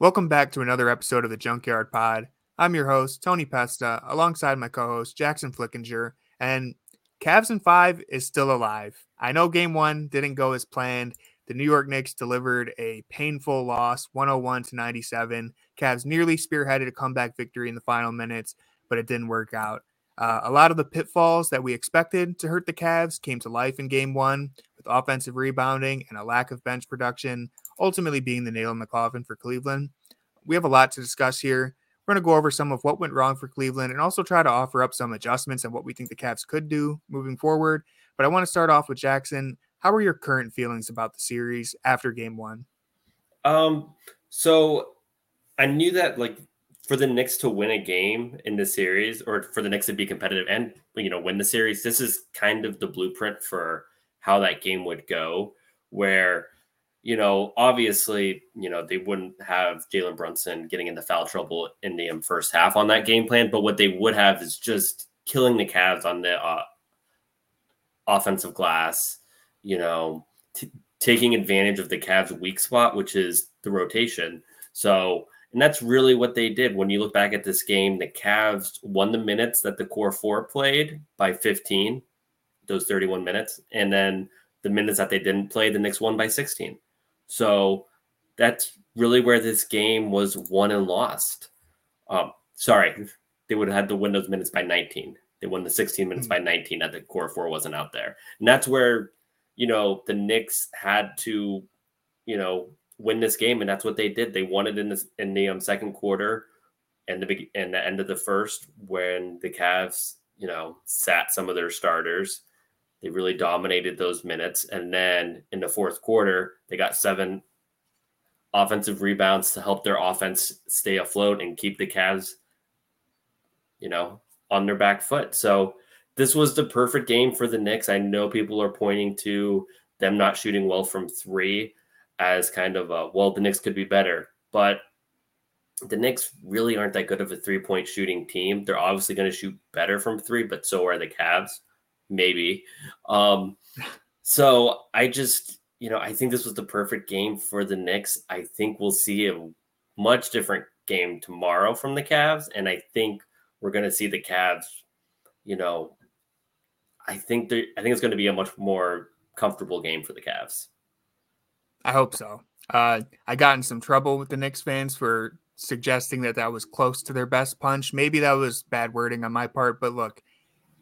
Welcome back to another episode of the Junkyard Pod. I'm your host, Tony Pesta, alongside my co host, Jackson Flickinger. And Cavs in five is still alive. I know game one didn't go as planned. The New York Knicks delivered a painful loss, 101 to 97. Cavs nearly spearheaded a comeback victory in the final minutes, but it didn't work out. Uh, a lot of the pitfalls that we expected to hurt the Cavs came to life in game one with offensive rebounding and a lack of bench production, ultimately being the nail in the coffin for Cleveland. We have a lot to discuss here. We're going to go over some of what went wrong for Cleveland and also try to offer up some adjustments and what we think the Cavs could do moving forward. But I want to start off with Jackson. How are your current feelings about the series after game one? Um, so I knew that like for the Knicks to win a game in the series or for the Knicks to be competitive and you know win the series, this is kind of the blueprint for how that game would go, where you know, obviously, you know, they wouldn't have Jalen Brunson getting into foul trouble in the um, first half on that game plan, but what they would have is just killing the Cavs on the uh, offensive glass, you know, t- taking advantage of the Cavs' weak spot, which is the rotation. So, and that's really what they did. When you look back at this game, the Cavs won the minutes that the core four played by 15, those 31 minutes. And then the minutes that they didn't play, the Knicks won by 16. So that's really where this game was won and lost. Um, sorry, they would have had to win those minutes by 19. They won the 16 minutes mm-hmm. by 19 that the core four wasn't out there. And that's where, you know, the Knicks had to, you know, win this game. And that's what they did. They won it in the, in the um, second quarter and the, and the end of the first when the Cavs, you know, sat some of their starters they really dominated those minutes. And then in the fourth quarter, they got seven offensive rebounds to help their offense stay afloat and keep the Cavs, you know, on their back foot. So this was the perfect game for the Knicks. I know people are pointing to them not shooting well from three as kind of a, well, the Knicks could be better. But the Knicks really aren't that good of a three point shooting team. They're obviously going to shoot better from three, but so are the Cavs maybe. Um, so I just, you know, I think this was the perfect game for the Knicks. I think we'll see a much different game tomorrow from the Cavs, and I think we're going to see the Cavs. You know, I think I think it's going to be a much more comfortable game for the Cavs. I hope so. Uh, I got in some trouble with the Knicks fans for suggesting that that was close to their best punch. Maybe that was bad wording on my part, but look,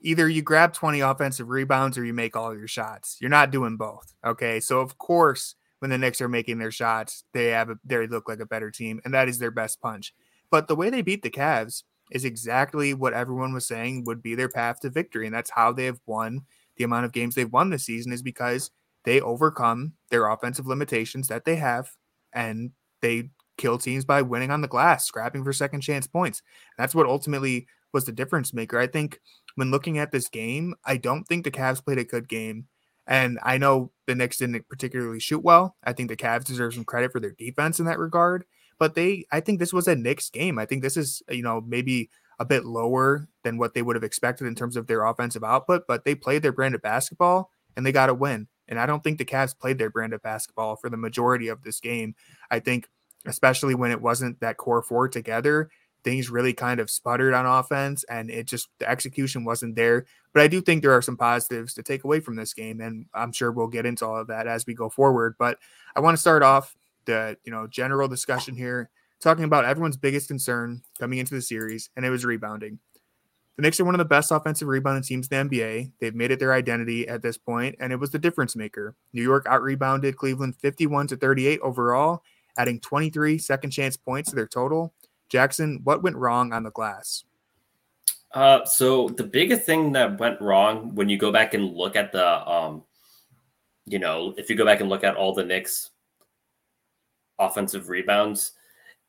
either you grab 20 offensive rebounds or you make all your shots. You're not doing both. Okay. So of course, when the Knicks are making their shots, they have a, they look like a better team, and that is their best punch. But the way they beat the Cavs is exactly what everyone was saying would be their path to victory, and that's how they have won the amount of games they've won this season is because they overcome their offensive limitations that they have, and they kill teams by winning on the glass, scrapping for second chance points. That's what ultimately was the difference maker. I think when looking at this game, I don't think the Cavs played a good game. And I know the Knicks didn't particularly shoot well. I think the Cavs deserve some credit for their defense in that regard. But they, I think this was a Knicks game. I think this is, you know, maybe a bit lower than what they would have expected in terms of their offensive output, but they played their brand of basketball and they got a win. And I don't think the Cavs played their brand of basketball for the majority of this game. I think, especially when it wasn't that core four together, things really kind of sputtered on offense and it just the execution wasn't there. But I do think there are some positives to take away from this game, and I'm sure we'll get into all of that as we go forward. But I want to start off the you know general discussion here, talking about everyone's biggest concern coming into the series, and it was rebounding. The Knicks are one of the best offensive rebounding teams in the NBA. They've made it their identity at this point, and it was the difference maker. New York out rebounded Cleveland 51 to 38 overall, adding 23 second chance points to their total. Jackson, what went wrong on the glass? Uh, so the biggest thing that went wrong when you go back and look at the, um, you know, if you go back and look at all the Knicks offensive rebounds,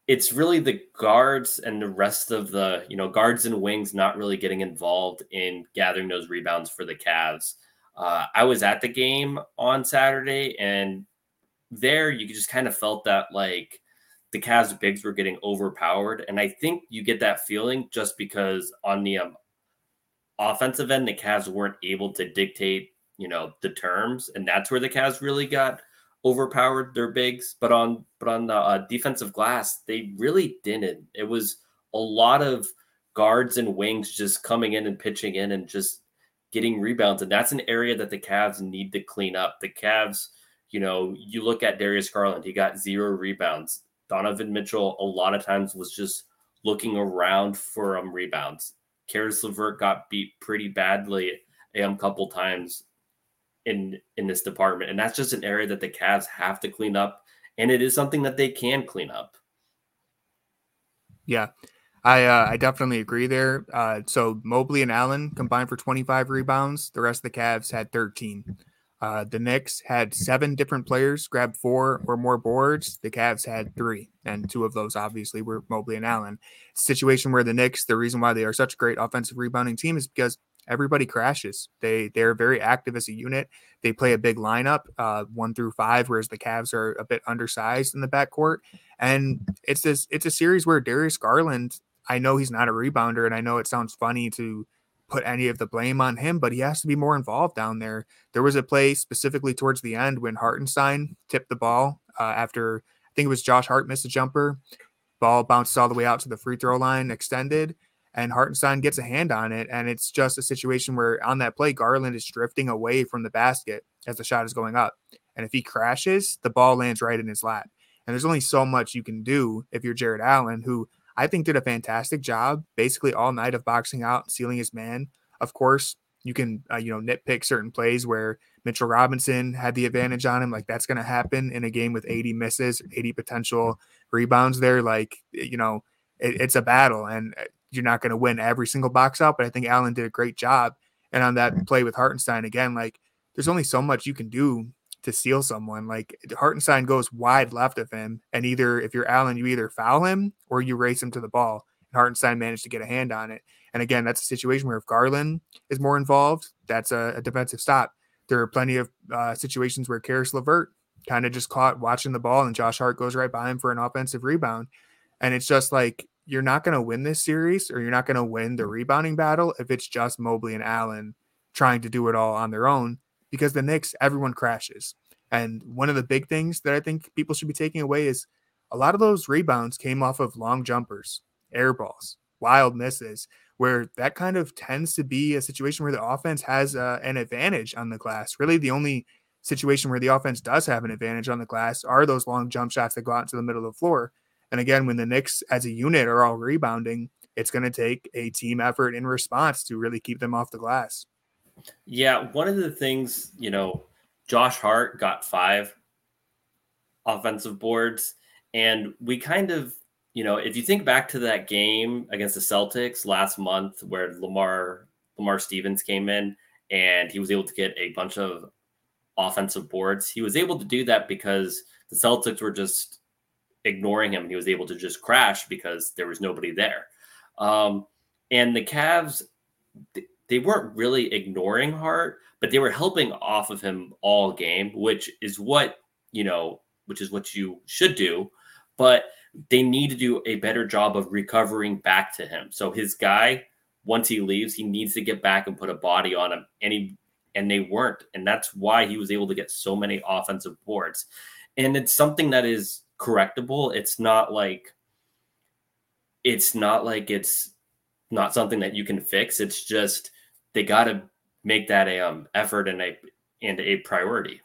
it's really the guards and the rest of the, you know, guards and wings not really getting involved in gathering those rebounds for the Cavs. Uh, I was at the game on Saturday, and there you just kind of felt that like the Cavs bigs were getting overpowered. And I think you get that feeling just because on the um, offensive end, the Cavs weren't able to dictate, you know, the terms. And that's where the Cavs really got overpowered their bigs, but on but on the uh, defensive glass, they really didn't. It was a lot of guards and wings just coming in and pitching in and just getting rebounds, and that's an area that the Cavs need to clean up. The Cavs, you know, you look at Darius Garland, he got zero rebounds. Donovan Mitchell, a lot of times, was just looking around for um, rebounds. Caris LeVert got beat pretty badly a um, couple times in in this department, and that's just an area that the Cavs have to clean up, and it is something that they can clean up. Yeah, I uh, I definitely agree there. Uh, so Mobley and Allen combined for 25 rebounds. The rest of the Cavs had 13. Uh, the Knicks had seven different players grab four or more boards. The Cavs had three, and two of those obviously were Mobley and Allen. Situation where the Knicks, the reason why they are such a great offensive rebounding team is because everybody crashes. They they're very active as a unit. They play a big lineup, uh, one through five, whereas the Cavs are a bit undersized in the backcourt. And it's this it's a series where Darius Garland. I know he's not a rebounder, and I know it sounds funny to put any of the blame on him, but he has to be more involved down there. There was a play specifically towards the end when Hartenstein tipped the ball uh, after I think it was Josh Hart missed a jumper. Ball bounced all the way out to the free throw line, extended, and Hartenstein gets a hand on it. And it's just a situation where on that play, Garland is drifting away from the basket as the shot is going up. And if he crashes, the ball lands right in his lap. And there's only so much you can do if you're Jarrett Allen, who I think did a fantastic job basically all night of boxing out and sealing his man. Of course, you can uh, you know nitpick certain plays where Mitchell Robinson had the advantage on him. Like that's going to happen in a game with 80 misses, 80 potential rebounds. There, like you know, it, it's a battle, and uh, you're not going to win every single box out. But I think Allen did a great job. And on that play with Hartenstein again, like there's only so much you can do to steal someone. Like Hartenstein goes wide left of him, and either if you're Allen, you either foul him or you race him to the ball. And Hartenstein managed to get a hand on it. And again, that's a situation where if Garland is more involved, that's a, a defensive stop. There are plenty of uh, situations where Caris LeVert kind of just caught watching the ball, and Josh Hart goes right by him for an offensive rebound. And it's just like you're not going to win this series, or you're not going to win the rebounding battle if it's just Mobley and Allen trying to do it all on their own because the Knicks, everyone crashes. And one of the big things that I think people should be taking away is a lot of those rebounds came off of long jumpers, air balls, wild misses, where that kind of tends to be a situation where the offense has uh, an advantage on the glass. Really, the only situation where the offense does have an advantage on the glass are those long jump shots that go out into the middle of the floor. And again, when the Knicks as a unit are all rebounding, it's going to take a team effort in response to really keep them off the glass. Yeah, one of the things, you know, Josh Hart got five offensive boards. And we kind of, you know, if you think back to that game against the Celtics last month where Lamar Lamar Stevens came in and he was able to get a bunch of offensive boards. He was able to do that because the Celtics were just ignoring him. He was able to just crash because there was nobody there. Um, and the Cavs, they weren't really ignoring Hart, but they were helping off of him all game, which is what, you know, which is what you should do. But they need to do a better job of recovering back to him. So his guy, once he leaves, he needs to get back and put a body on him. And he and they weren't. And that's why he was able to get so many offensive boards. And it's something that is correctable. It's not like it's not like it's not something that you can fix. It's just they got to make that a um, effort and a and a priority.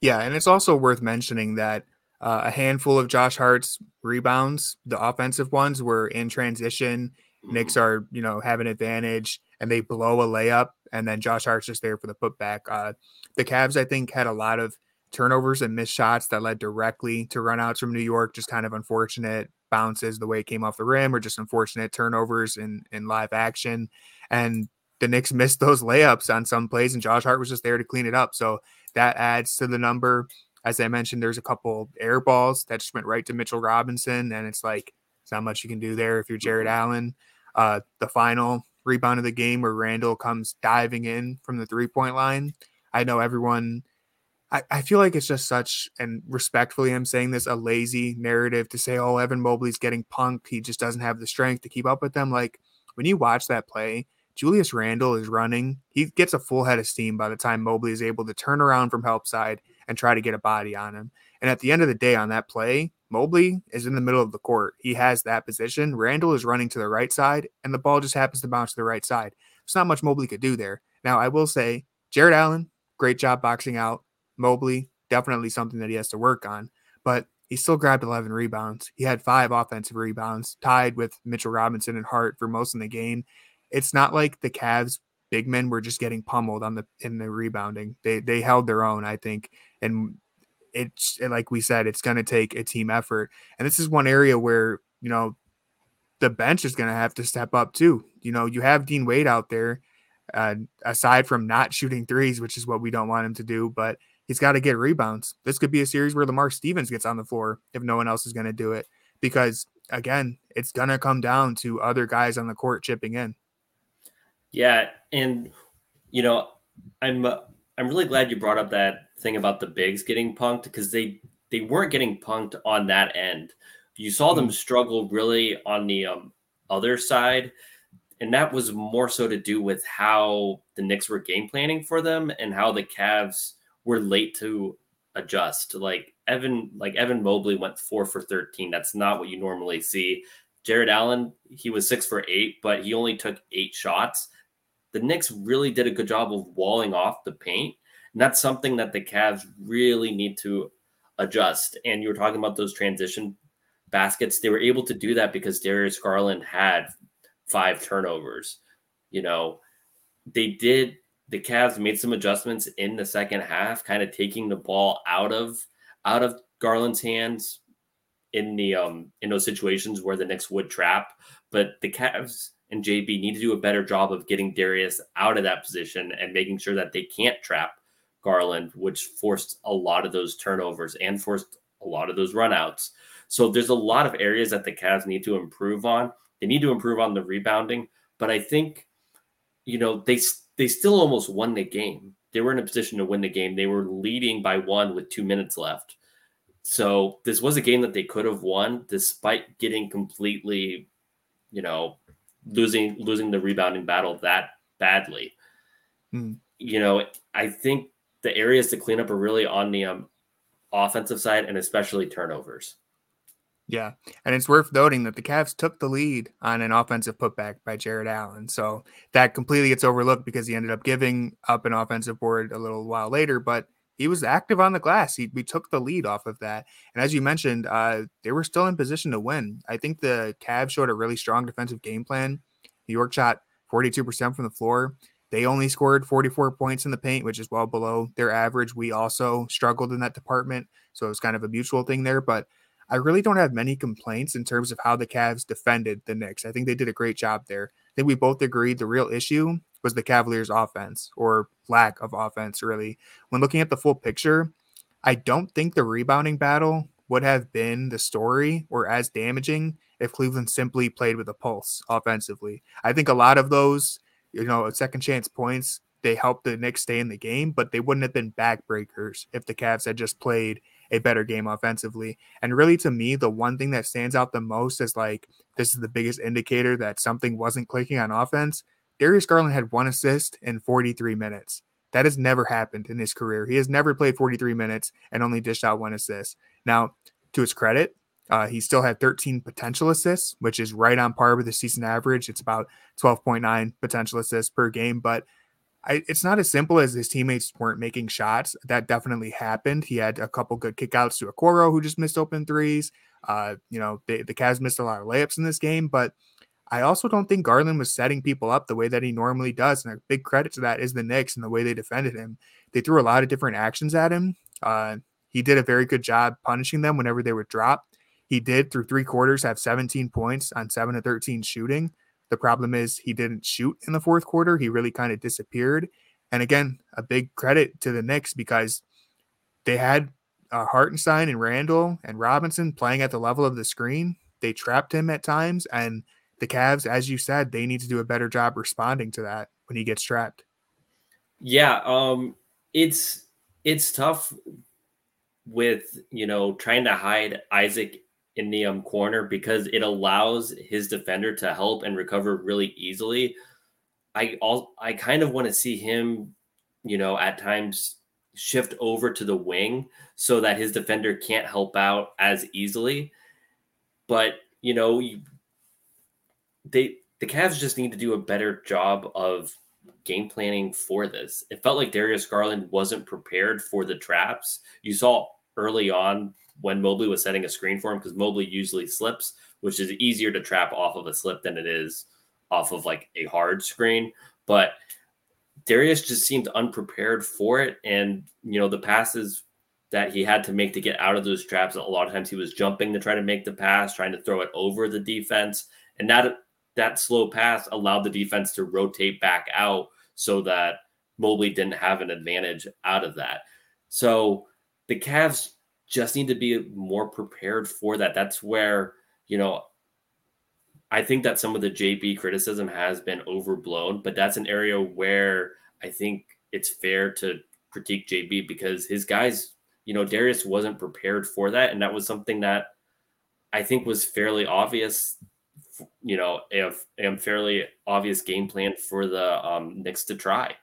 Yeah, and it's also worth mentioning that uh, a handful of Josh Hart's rebounds, the offensive ones, were in transition. Mm-hmm. Knicks are, you know, have an advantage and they blow a layup, and then Josh Hart's just there for the putback. Uh, the Cavs, I think, had a lot of turnovers and missed shots that led directly to runouts from New York. Just kind of unfortunate bounces the way it came off the rim, or just unfortunate turnovers in in live action. And the Knicks missed those layups on some plays, and Josh Hart was just there to clean it up. So that adds to the number. As I mentioned, there's a couple air balls that just went right to Mitchell Robinson, and it's like it's not much you can do there if you're Jarrett mm-hmm. Allen. Uh, the final rebound of the game where Randle comes diving in from the three point line. I know everyone. I, feel like it's just such, and respectfully, I'm saying this, a lazy narrative to say, oh, Evan Mobley's getting punked. He just doesn't have the strength to keep up with them. Like when you watch that play, Julius Randle is running. He gets a full head of steam by the time Mobley is able to turn around from help side and try to get a body on him. And at the end of the day, on that play, Mobley is in the middle of the court. He has that position. Randle is running to the right side, and the ball just happens to bounce to the right side. There's not much Mobley could do there. Now, I will say, Jarrett Allen, great job boxing out. Mobley, definitely something that he has to work on. But he still grabbed 11 rebounds. He had five offensive rebounds, tied with Mitchell Robinson and Hart for most in the game. It's not like the Cavs big men were just getting pummeled on the in the rebounding. They they held their own, I think, and it's like we said, it's going to take a team effort. And this is one area where you know the bench is going to have to step up too. You know, you have Dean Wade out there, uh, aside from not shooting threes, which is what we don't want him to do, but he's got to get rebounds. This could be a series where Lamar Stevens gets on the floor if no one else is going to do it, because again, it's going to come down to other guys on the court chipping in. Yeah, and you know, I'm uh, I'm really glad you brought up that thing about the bigs getting punked because they they weren't getting punked on that end. You saw them mm-hmm. struggle really on the um, other side, and that was more so to do with how the Knicks were game planning for them and how the Cavs were late to adjust. Like Evan, like Evan Mobley went four for 13. That's not what you normally see. Jarrett Allen, he was six for eight, but he only took eight shots. The Knicks really did a good job of walling off the paint. And that's something that the Cavs really need to adjust. And you were talking about those transition baskets. They were able to do that because Darius Garland had five turnovers. You know, they did the Cavs made some adjustments in the second half, kind of taking the ball out of out of Garland's hands in the um in those situations where the Knicks would trap. But the Cavs and JB need to do a better job of getting Darius out of that position and making sure that they can't trap Garland, which forced a lot of those turnovers and forced a lot of those runouts. So there's a lot of areas that the Cavs need to improve on. They need to improve on the rebounding, but I think you know they they still almost won the game. They were in a position to win the game. They were leading by one with two minutes left. So this was a game that they could have won despite getting completely, you know, losing losing the rebounding battle that badly. Mm. You know, I think the areas to clean up are really on the um, offensive side and especially turnovers. Yeah. And it's worth noting that the Cavs took the lead on an offensive putback by Jarrett Allen. So that completely gets overlooked because he ended up giving up an offensive board a little while later, but he was active on the glass. He, we took the lead off of that. And as you mentioned, uh, they were still in position to win. I think the Cavs showed a really strong defensive game plan. New York shot 42% from the floor. They only scored 44 points in the paint, which is well below their average. We also struggled in that department. So it was kind of a mutual thing there. But I really don't have many complaints in terms of how the Cavs defended the Knicks. I think they did a great job there. I think we both agreed the real issue was the Cavaliers' offense or lack of offense, really. When looking at the full picture, I don't think the rebounding battle would have been the story or as damaging if Cleveland simply played with a pulse offensively. I think a lot of those, you know, second chance points, they helped the Knicks stay in the game, but they wouldn't have been backbreakers if the Cavs had just played a better game offensively. And really, to me, the one thing that stands out the most is like this is the biggest indicator that something wasn't clicking on offense. Darius Garland had one assist in 43 minutes. That has never happened in his career. He has never played 43 minutes and only dished out one assist. Now, to his credit, uh, he still had 13 potential assists, which is right on par with the season average. It's about 12.9 potential assists per game. But I, it's not as simple as his teammates weren't making shots. That definitely happened. He had a couple good kickouts to Okoro, who just missed open threes. Uh, you know, they, the Cavs missed a lot of layups in this game, but I also don't think Garland was setting people up the way that he normally does. And a big credit to that is the Knicks and the way they defended him. They threw a lot of different actions at him. Uh, he did a very good job punishing them whenever they would drop. He did through three quarters have 17 points on seven to 13 shooting. The problem is he didn't shoot in the fourth quarter. He really kind of disappeared. And again, a big credit to the Knicks because they had uh, Hartenstein and Randle and Robinson playing at the level of the screen. They trapped him at times, and the Cavs, as you said, they need to do a better job responding to that when he gets trapped. Yeah, um, it's it's tough with you know trying to hide Isaac in the um, corner because it allows his defender to help and recover really easily. I all I kind of want to see him, you know, at times shift over to the wing so that his defender can't help out as easily. But you know, you, they the Cavs just need to do a better job of game planning for this. It felt like Darius Garland wasn't prepared for the traps. You saw early on when Mobley was setting a screen for him because Mobley usually slips, which is easier to trap off of a slip than it is off of like a hard screen. But Darius just seemed unprepared for it. And, you know, the passes that he had to make to get out of those traps, a lot of times he was jumping to try to make the pass, trying to throw it over the defense. And that that slow pass allowed the defense to rotate back out so that Mobley didn't have an advantage out of that. So the Cavs just need to be more prepared for that. That's where, you know, I think that some of the JB criticism has been overblown, but that's an area where I think it's fair to critique JB because his guys, you know, Darius wasn't prepared for that. And that was something that I think was fairly obvious, you know, a fairly obvious game plan for the um, Knicks to try.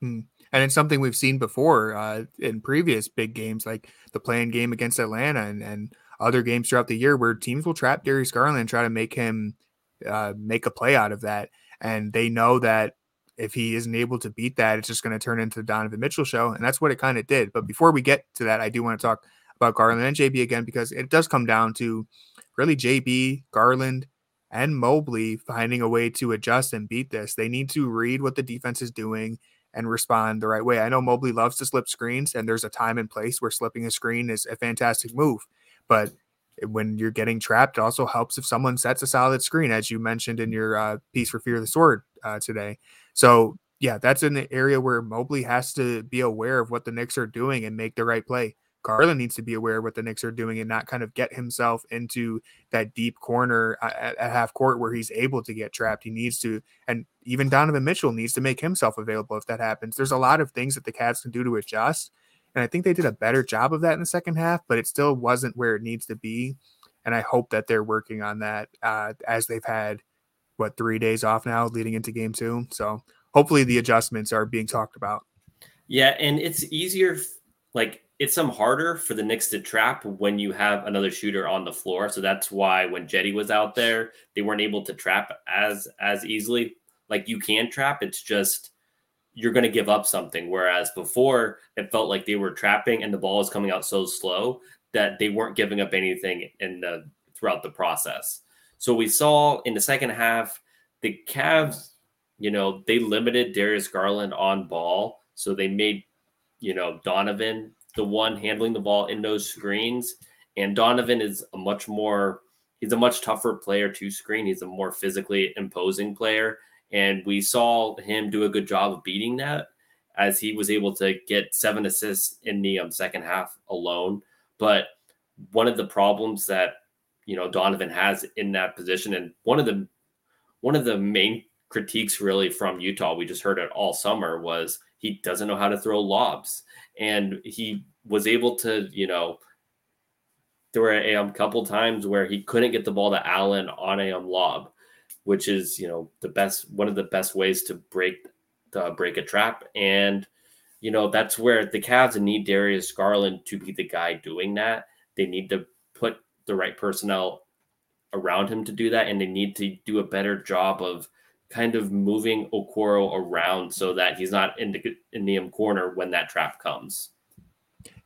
Hmm. And it's something we've seen before uh, in previous big games, like the play-in game against Atlanta and, and other games throughout the year, where teams will trap Darius Garland and try to make him uh, make a play out of that. And they know that if he isn't able to beat that, it's just going to turn into the Donovan Mitchell show. And that's what it kind of did. But before we get to that, I do want to talk about Garland and JB again because it does come down to really JB, Garland, and Mobley finding a way to adjust and beat this. They need to read what the defense is doing and respond the right way. I know Mobley loves to slip screens, and there's a time and place where slipping a screen is a fantastic move. But when you're getting trapped, it also helps if someone sets a solid screen, as you mentioned in your uh, piece for Fear of the Sword uh, today. So, yeah, that's an area where Mobley has to be aware of what the Knicks are doing and make the right play. Garland needs to be aware of what the Knicks are doing and not kind of get himself into that deep corner at, at, half court where he's able to get trapped. He needs to, and even Donovan Mitchell needs to make himself available if that happens. There's a lot of things that the Cavs can do to adjust. And I think they did a better job of that in the second half, but it still wasn't where it needs to be. And I hope that they're working on that uh, as they've had, what, three days off now leading into game two. So hopefully the adjustments are being talked about. Yeah. And it's easier, like, it's some harder for the Knicks to trap when you have another shooter on the floor. So that's why when Cedi was out there, they weren't able to trap as as easily. Like you can trap, it's just you're going to give up something. Whereas before, it felt like they were trapping and the ball was coming out so slow that they weren't giving up anything in the throughout the process. So we saw in the second half, the Cavs, you know, they limited Darius Garland on ball. So they made, you know, Donovan the one handling the ball in those screens. And Donovan is a much more, he's a much tougher player to screen. He's a more physically imposing player. And we saw him do a good job of beating that as he was able to get seven assists in the um, second half alone. But one of the problems that you know Donovan has in that position, and one of the one of the main critiques really from Utah, we just heard it all summer, was he doesn't know how to throw lobs, and he was able to, you know, there were a couple times where he couldn't get the ball to Allen on a lob, which is you know the best one of the best ways to break break a trap. And you know that's where the Cavs need Darius Garland to be the guy doing that. They need to put the right personnel around him to do that, and they need to do a better job of kind of moving Okoro around so that he's not in the in the corner when that trap comes.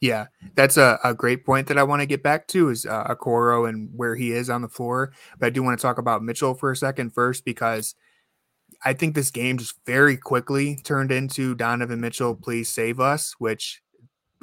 Yeah, that's a, a great point that I want to get back to is uh, Okoro and where he is on the floor. But I do want to talk about Mitchell for a second first because I think this game just very quickly turned into Donovan Mitchell, please save us, which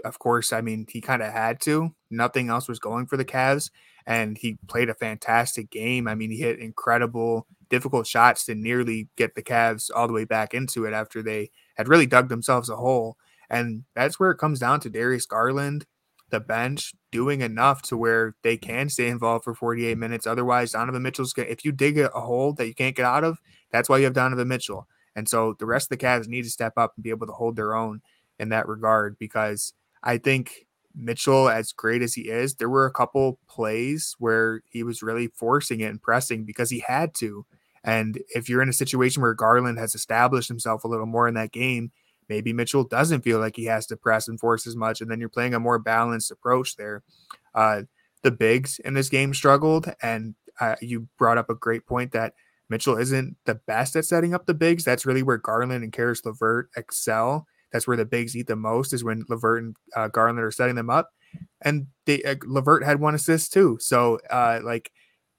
of course, I mean, he kind of had to. Nothing else was going for the Cavs. And he played a fantastic game. I mean, he hit incredible, difficult shots to nearly get the Cavs all the way back into it after they had really dug themselves a hole. And that's where it comes down to Darius Garland, the bench, doing enough to where they can stay involved for 48 minutes. Otherwise, Donovan Mitchell's going to, if you dig a hole that you can't get out of, that's why you have Donovan Mitchell. And so the rest of the Cavs need to step up and be able to hold their own in that regard because I think Mitchell, as great as he is, there were a couple plays where he was really forcing it and pressing because he had to. And if you're in a situation where Garland has established himself a little more in that game, maybe Mitchell doesn't feel like he has to press and force as much, and then you're playing a more balanced approach there. Uh, the bigs in this game struggled, and uh, you brought up a great point that Mitchell isn't the best at setting up the bigs. That's really where Garland and Caris LeVert excel. That's where the bigs eat the most is when LeVert and uh, Garland are setting them up. And they, uh, LeVert had one assist too. So uh, like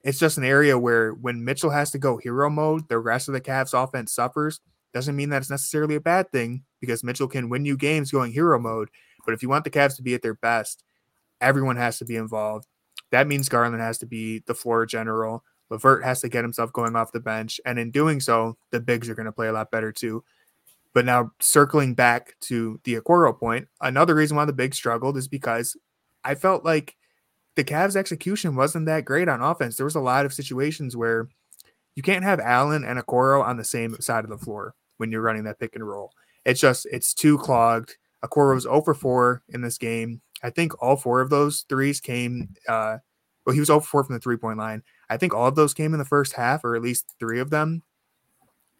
it's just an area where when Mitchell has to go hero mode, the rest of the Cavs offense suffers. Doesn't mean that it's necessarily a bad thing because Mitchell can win you games going hero mode. But if you want the Cavs to be at their best, everyone has to be involved. That means Garland has to be the floor general. LeVert has to get himself going off the bench. And in doing so, the bigs are going to play a lot better too. But now circling back to the Okoro point, another reason why the bigs struggled is because I felt like the Cavs' execution wasn't that great on offense. There was a lot of situations where you can't have Allen and Okoro on the same side of the floor when you're running that pick and roll. It's just it's too clogged. Okoro was 0 for 4 in this game. I think all four of those threes came. Uh, well, he was 0 for 4 from the three point line. I think all of those came in the first half, or at least three of them.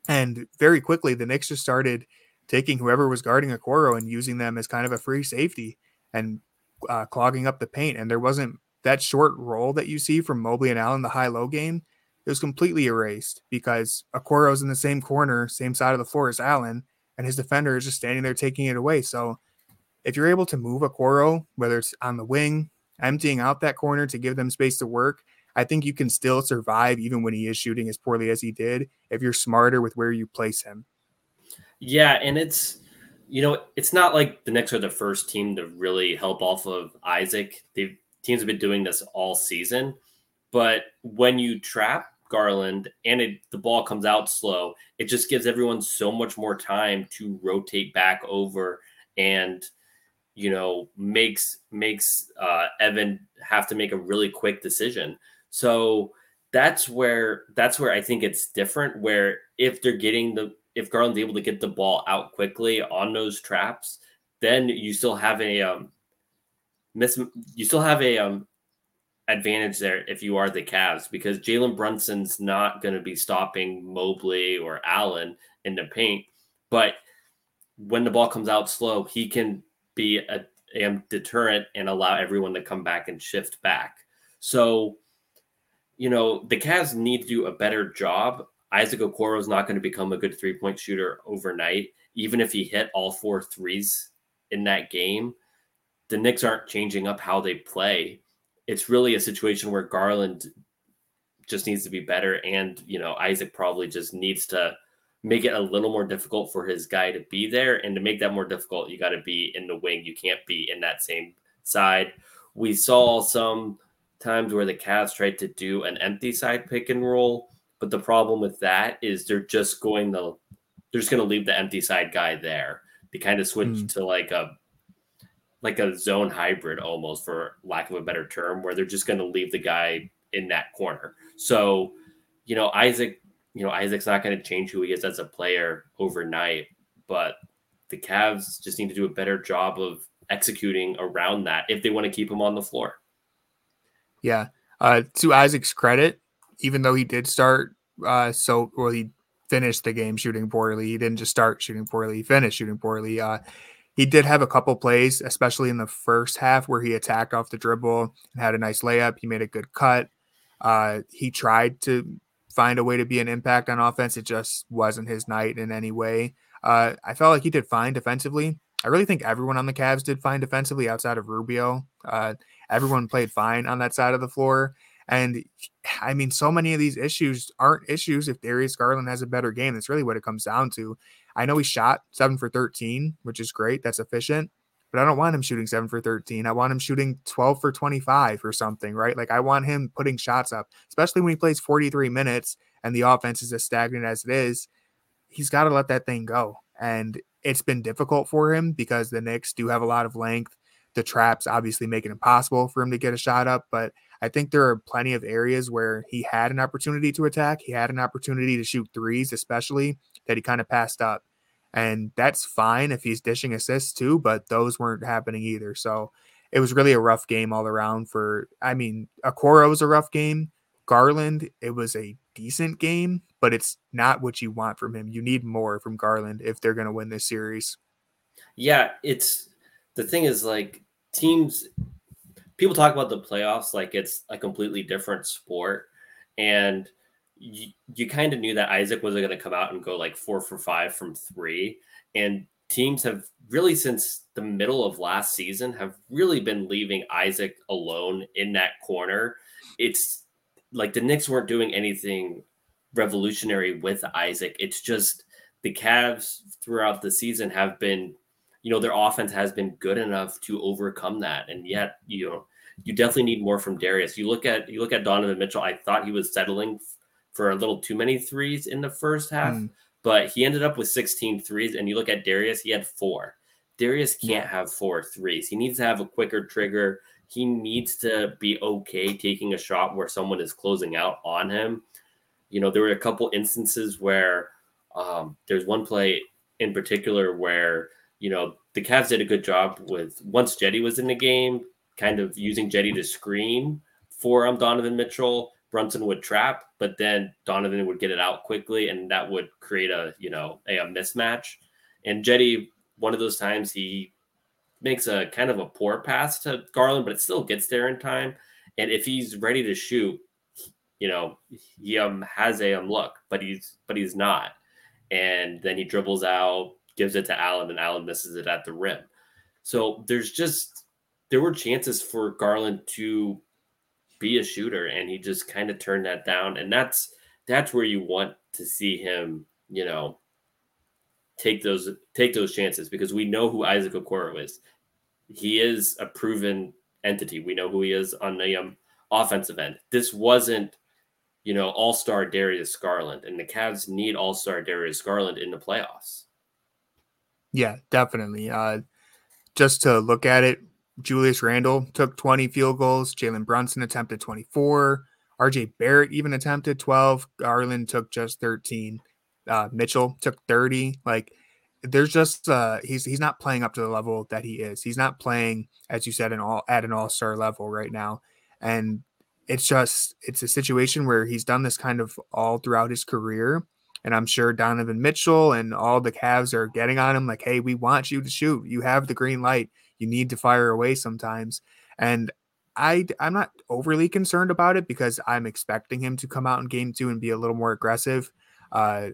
And very quickly, the Knicks just started taking whoever was guarding Okoro and using them as kind of a free safety and uh, clogging up the paint. And there wasn't that short roll that you see from Mobley and Allen, the high low game. It was completely erased because Okoro's in the same corner, same side of the floor as Allen, and his defender is just standing there taking it away. So if you're able to move Okoro, whether it's on the wing, emptying out that corner to give them space to work, I think you can still survive even when he is shooting as poorly as he did if you're smarter with where you place him. Yeah, and it's you know, it's not like the Knicks are the first team to really help off of Isaac. The teams have been doing this all season, but when you trap Garland and it, the ball comes out slow, it just gives everyone so much more time to rotate back over and you know makes makes uh, Evan have to make a really quick decision. So that's where that's where I think it's different. Where if they're getting the if Garland's able to get the ball out quickly on those traps, then you still have a um miss you still have a um advantage there if you are the Cavs because Jalen Brunson's not going to be stopping Mobley or Allen in the paint, but when the ball comes out slow, he can be a, a deterrent and allow everyone to come back and shift back. So you know, the Cavs need to do a better job. Isaac Okoro is not going to become a good three point shooter overnight. Even if he hit all four threes in that game, the Knicks aren't changing up how they play. It's really a situation where Garland just needs to be better. And, you know, Isaac probably just needs to make it a little more difficult for his guy to be there. And to make that more difficult, you got to be in the wing. You can't be in that same side. We saw some times where the Cavs tried to do an empty side pick and roll, but the problem with that is they're just going to they're just going to leave the empty side guy there. They kind of switch mm. to like a like a zone hybrid almost for lack of a better term where they're just going to leave the guy in that corner. So, you know, Isaac, you know, Isaac's not going to change who he is as a player overnight, but the Cavs just need to do a better job of executing around that if they want to keep him on the floor. Yeah. Uh, to Isaac's credit, even though he did start, uh, so well, he finished the game shooting poorly. He didn't just start shooting poorly; he finished shooting poorly. Uh, he did have a couple plays, especially in the first half, where he attacked off the dribble and had a nice layup. He made a good cut. Uh, he tried to find a way to be an impact on offense. It just wasn't his night in any way. Uh, I felt like he did fine defensively. I really think everyone on the Cavs did fine defensively outside of Rubio. Uh, everyone played fine on that side of the floor. And I mean, so many of these issues aren't issues if Darius Garland has a better game. That's really what it comes down to. I know he shot seven for 13, which is great. That's efficient. But I don't want him shooting seven for 13. I want him shooting 12 for 25 or something, right? Like I want him putting shots up, especially when he plays 43 minutes and the offense is as stagnant as it is. He's got to let that thing go. And it's been difficult for him because the Knicks do have a lot of length the traps obviously make it impossible for him to get a shot up. But I think there are plenty of areas where he had an opportunity to attack. He had an opportunity to shoot threes, especially that he kind of passed up. And that's fine if he's dishing assists too, but those weren't happening either. So it was really a rough game all around for, I mean, Okoro was a rough game. Garland, it was a decent game, but it's not what you want from him. You need more from Garland if they're going to win this series. Yeah, it's the thing is like teams people talk about the playoffs like it's a completely different sport and you, you kind of knew that Isaac wasn't going to come out and go like 4 for 5 from 3 and teams have really since the middle of last season have really been leaving Isaac alone in that corner. It's like the Knicks weren't doing anything revolutionary with Isaac. It's just the Cavs throughout the season have been, you know, their offense has been good enough to overcome that. And yet, you know, you definitely need more from Darius. You look at you look at Donovan Mitchell. I thought he was settling for a little too many threes in the first half, mm. but he ended up with 16 threes. And you look at Darius, he had four. Darius can't have four threes. He needs to have a quicker trigger. He needs to be okay taking a shot where someone is closing out on him. You know, there were a couple instances where um, there's one play in particular where, you know, the Cavs did a good job with once Cedi was in the game, kind of using Cedi to screen for um, Donovan Mitchell. Brunson would trap, but then Donovan would get it out quickly, and that would create a you know a, a mismatch. And Cedi, one of those times, he makes a kind of a poor pass to Garland, but it still gets there in time. And if he's ready to shoot, you know, he um has a um look, but he's but he's not. And then he dribbles out, gives it to Allen, and Allen misses it at the rim. So there's just there were chances for Garland to be a shooter, and he just kind of turned that down. And that's that's where you want to see him, you know, take those take those chances because we know who Isaac Okoro is. He is a proven entity. We know who he is on the um, offensive end. This wasn't, you know, all star Darius Garland, and the Cavs need all star Darius Garland in the playoffs. Yeah, definitely. Uh, just to look at it, Julius Randle took 20 field goals. Jalen Brunson attempted 24. RJ Barrett even attempted 12. Garland took just 13. Uh, Mitchell took 30. Like there's just uh he's he's not playing up to the level that he is. He's not playing, as you said, an all at an all-star level right now. And it's just it's a situation where he's done this kind of all throughout his career. And I'm sure Donovan Mitchell and all the Cavs are getting on him like, hey, we want you to shoot. You have the green light. You need to fire away sometimes. And I I'm not overly concerned about it because I'm expecting him to come out in game two and be a little more aggressive. Uh,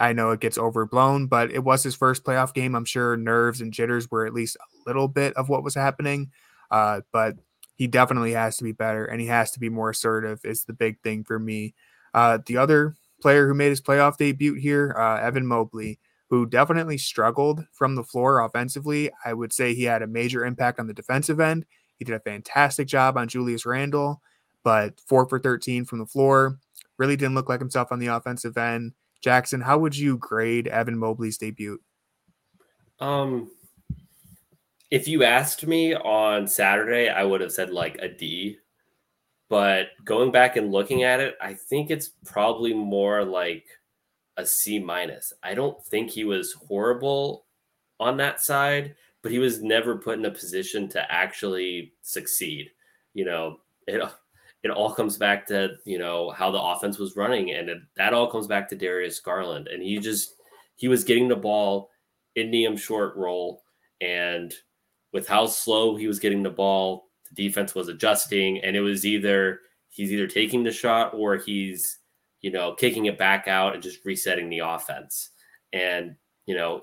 I know it gets overblown, but it was his first playoff game. I'm sure nerves and jitters were at least a little bit of what was happening. Uh, but he definitely has to be better and he has to be more assertive, is the big thing for me. Uh, the other player who made his playoff debut here, uh, Evan Mobley, who definitely struggled from the floor offensively. I would say he had a major impact on the defensive end. He did a fantastic job on Julius Randle, but four for 13 from the floor. Really didn't look like himself on the offensive end. Jackson, how would you grade Evan Mobley's debut? Um, if you asked me on Saturday, I would have said like a D. But going back and looking at it, I think it's probably more like a C minus. I don't think he was horrible on that side, but he was never put in a position to actually succeed. You know, it it all comes back to you know how the offense was running, and it, that all comes back to Darius Garland, and he just he was getting the ball in the um, short roll, and with how slow he was getting the ball, the defense was adjusting, and it was either he's either taking the shot or he's you know kicking it back out and just resetting the offense, and you know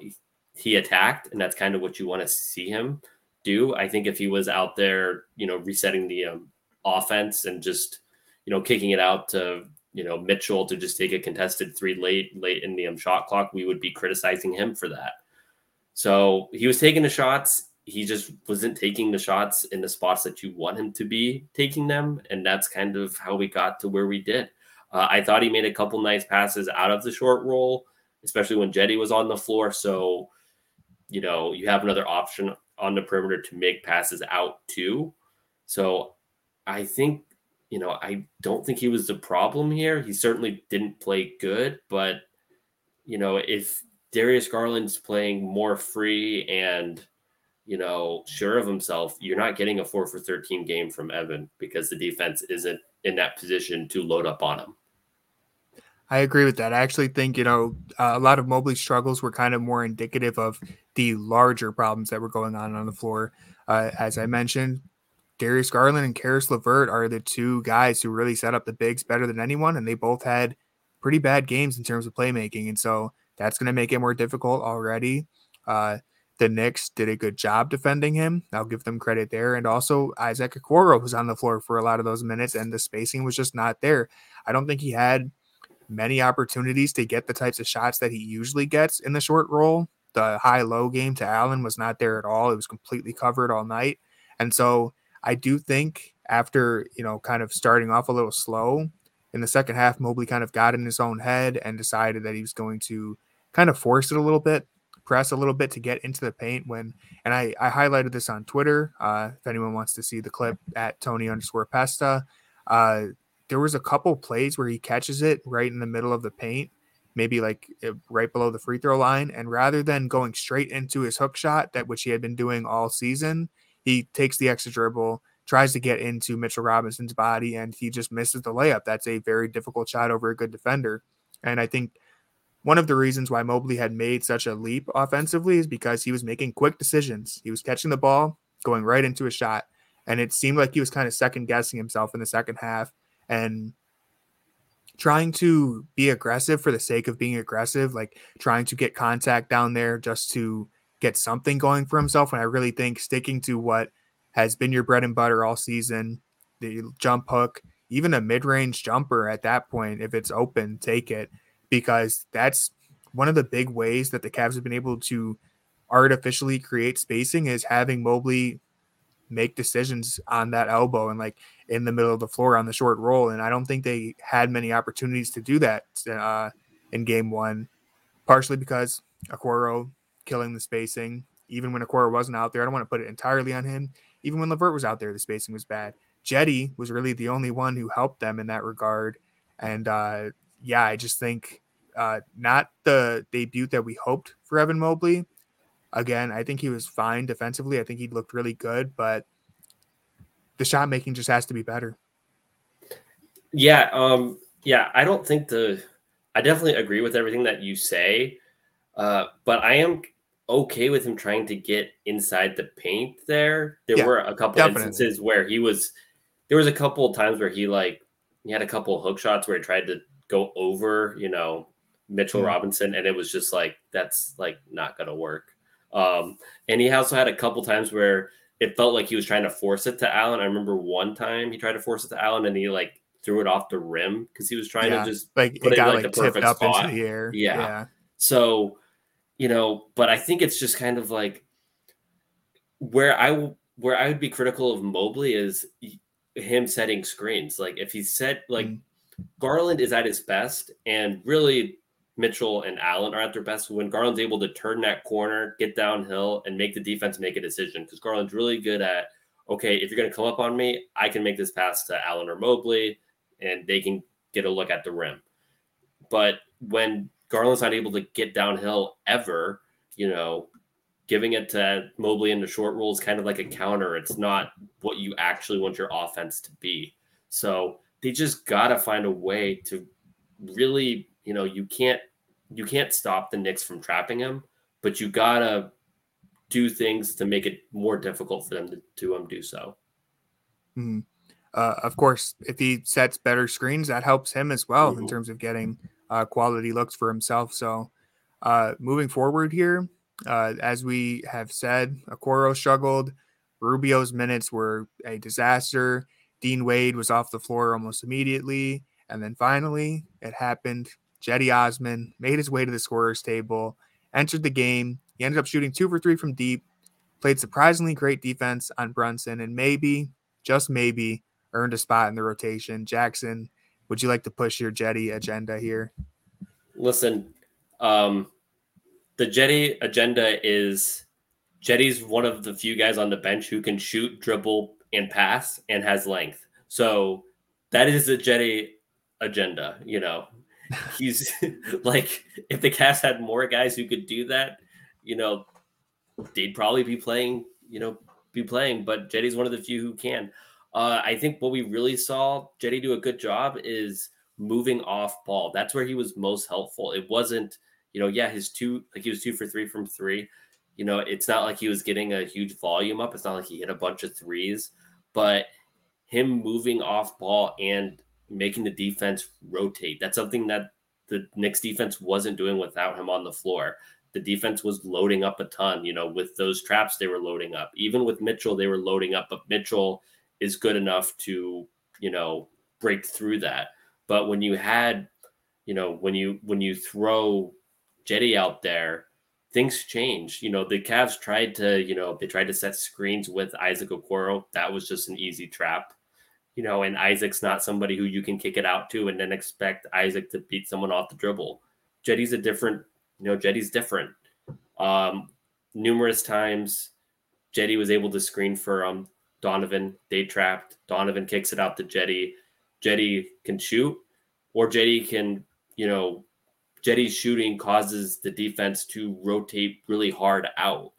he attacked, and that's kind of what you want to see him do. I think if he was out there, you know, resetting the um, offense and just you know kicking it out to you know Mitchell to just take a contested three late late in the um, shot clock, we would be criticizing him for that. So he was taking the shots. He just wasn't taking the shots in the spots that you want him to be taking them, and that's kind of how we got to where we did. Uh, I thought he made a couple nice passes out of the short roll, especially when Cedi was on the floor. So, you know, you have another option on the perimeter to make passes out too. So I think, you know, I don't think he was the problem here. He certainly didn't play good, but, you know, if Darius Garland's playing more free and, you know, sure of himself, you're not getting a four for 13 game from Evan because the defense isn't in that position to load up on him. I agree with that. I actually think, you know, uh, a lot of Mobley's struggles were kind of more indicative of the larger problems that were going on on the floor. Uh, as I mentioned, Darius Garland and Caris LeVert are the two guys who really set up the bigs better than anyone, and they both had pretty bad games in terms of playmaking. And so that's going to make it more difficult already. Uh, the Knicks did a good job defending him. I'll give them credit there. And also, Isaac Okoro was on the floor for a lot of those minutes, and the spacing was just not there. I don't think he had many opportunities to get the types of shots that he usually gets in the short roll. The high low game to Allen was not there at all. It was completely covered all night. And so I do think after, you know, kind of starting off a little slow in the second half, Mobley kind of got in his own head and decided that he was going to kind of force it a little bit, press a little bit to get into the paint when, and I, I highlighted this on Twitter. Uh, if anyone wants to see the clip at Tony underscore Pesta, uh, there was a couple plays where he catches it right in the middle of the paint, maybe like eh, right below the free throw line, and rather than going straight into his hook shot, that which he had been doing all season, he takes the extra dribble, tries to get into Mitchell Robinson's body, and he just misses the layup. That's a very difficult shot over a good defender, and I think. One of the reasons why Mobley had made such a leap offensively is because he was making quick decisions. He was catching the ball, going right into a shot, and it seemed like he was kind of second guessing himself in the second half and trying to be aggressive for the sake of being aggressive, like trying to get contact down there just to get something going for himself. And I really think sticking to what has been your bread and butter all season, the jump hook, even a mid range jumper at that point, if it's open, take it because that's one of the big ways that the Cavs have been able to artificially create spacing is having Mobley make decisions on that elbow and like in the middle of the floor on the short roll. And I don't think they had many opportunities to do that uh, in game one, partially because Okoro killing the spacing. Even when Okoro wasn't out there, I don't want to put it entirely on him. Even when LeVert was out there, the spacing was bad. Cedi was really the only one who helped them in that regard. And uh, yeah, I just think uh, not the debut that we hoped for Evan Mobley, Again, I think he was fine defensively. I think he looked really good, but the shot making just has to be better. Yeah, um, yeah, I don't think the I definitely agree with everything that you say. Uh, but I am okay with him trying to get inside the paint there. There yeah, were a couple definitely. instances where he was there was a couple of times where he like he had a couple of hook shots where he tried to go over, you know, Mitchell mm. Robinson, and it was just like that's like not gonna work. Um, and he also had a couple times where it felt like he was trying to force it to Allen. I remember one time he tried to force it to Allen and he like threw it off the rim because he was trying yeah, to just like put it, got, in like, like the perfect up spot. into the air. Yeah. yeah. So, you know, but I think it's just kind of like where I where I would be critical of Mobley is him setting screens. Like if he set like mm. Garland is at his best and really Mitchell and Allen are at their best when Garland's able to turn that corner, get downhill, and make the defense make a decision. Because Garland's really good at, okay, if you're going to come up on me, I can make this pass to Allen or Mobley, and they can get a look at the rim. But when Garland's not able to get downhill ever, you know, giving it to Mobley in the short roll is kind of like a counter. It's not what you actually want your offense to be. So they just got to find a way to really you know, you can't you can't stop the Knicks from trapping him, but you gotta do things to make it more difficult for them to, to um, do so. Mm-hmm. Uh, of course, if he sets better screens, that helps him as well mm-hmm. in terms of getting uh, quality looks for himself. So, uh, moving forward here, uh, as we have said, Okoro struggled. Rubio's minutes were a disaster. Dean Wade was off the floor almost immediately. And then finally, it happened. Cedi Osman made his way to the scorer's table, entered the game. He ended up shooting two for three from deep, played surprisingly great defense on Brunson, and maybe, just maybe, earned a spot in the rotation. Jackson, would you like to push your Cedi agenda here? Listen, um, the Cedi agenda is Cedi's one of the few guys on the bench who can shoot, dribble, and pass and has length. So that is the Cedi agenda. You know, he's like if the Cavs had more guys who could do that, you know, they'd probably be playing, you know, be playing. But Cedi's one of the few who can. Uh, I think what we really saw Cedi do a good job is moving off ball. That's where he was most helpful. It wasn't, you know, yeah, his two, like he was two for three from three. You know, it's not like he was getting a huge volume up. It's not like he hit a bunch of threes, but him moving off ball and making the defense rotate. That's something that the Knicks defense wasn't doing without him on the floor. The defense was loading up a ton, you know, with those traps they were loading up. Even with Mitchell, they were loading up, but Mitchell is good enough to, you know, break through that. But when you had, you know, when you when you throw Cedi out there, things change. You know, the Cavs tried to, you know, they tried to set screens with Isaac Okoro. That was just an easy trap. You know, and Isaac's not somebody who you can kick it out to and then expect Isaac to beat someone off the dribble. Cedi's a different, you know, Cedi's different. Um, numerous times, Cedi was able to screen for um Donovan. They trapped. Donovan kicks it out to Cedi. Cedi can shoot, or Cedi can, you know, Cedi's shooting causes the defense to rotate really hard out.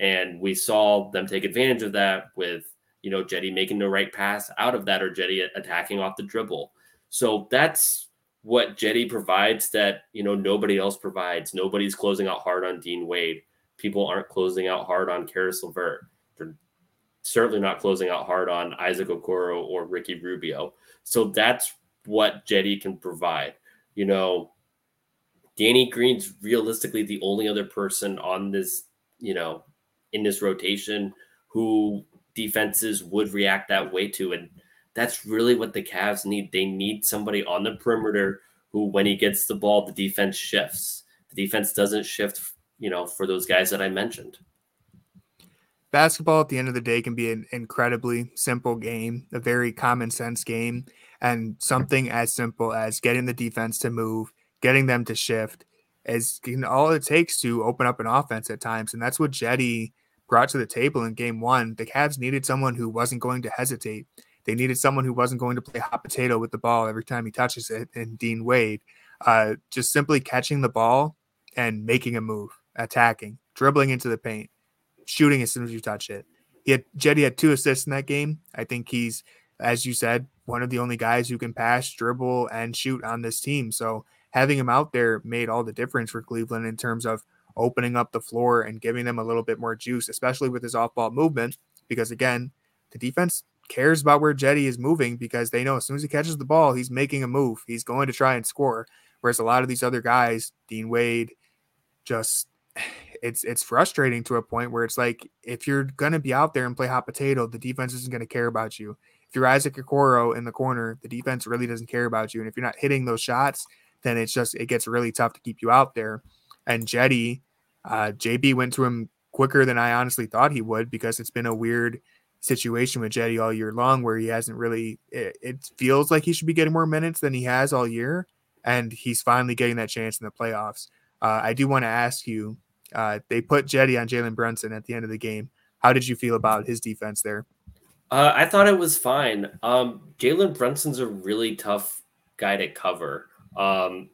And we saw them take advantage of that with, you know, Cedi making the right pass out of that or Cedi attacking off the dribble. So that's what Cedi provides that, you know, nobody else provides. Nobody's closing out hard on Dean Wade. People aren't closing out hard on Caris LeVert. They're certainly not closing out hard on Isaac Okoro or Ricky Rubio. So that's what Cedi can provide. You know, Danny Green's realistically the only other person on this, you know, in this rotation who defenses would react that way to. And that's really what the Cavs need. They need somebody on the perimeter who, when he gets the ball, the defense shifts. The defense doesn't shift, you know, for those guys that I mentioned. Basketball at the end of the day can be an incredibly simple game, a very common sense game, and something as simple as getting the defense to move getting them to shift is all it takes to open up an offense at times. And that's what Cedi brought to the table in game one. The Cavs needed someone who wasn't going to hesitate. They needed someone who wasn't going to play hot potato with the ball every time he touches it. And Dean Wade, uh, just simply catching the ball and making a move, attacking, dribbling into the paint, shooting as soon as you touch it. He had Cedi had two assists in that game. I think he's, as you said, one of the only guys who can pass, dribble, and shoot on this team. So having him out there made all the difference for Cleveland in terms of opening up the floor and giving them a little bit more juice, especially with his off ball movement. Because again, the defense cares about where Cedi is moving because they know as soon as he catches the ball, he's making a move. He's going to try and score. Whereas a lot of these other guys, Dean Wade, just it's it's frustrating to a point where it's like if you're gonna be out there and play hot potato, the defense isn't gonna care about you. If you're Isaac Okoro in the corner, the defense really doesn't care about you. And if you're not hitting those shots, then it's just it gets really tough to keep you out there. And Cedi, uh, JB went to him quicker than I honestly thought he would because it's been a weird situation with Cedi all year long where he hasn't really. It, it, feels like he should be getting more minutes than he has all year, and he's finally getting that chance in the playoffs. Uh, I do want to ask you. Uh, they put Cedi on Jalen Brunson at the end of the game. How did you feel about his defense there? Uh, I thought it was fine. Um, Jalen Brunson's a really tough guy to cover. Um,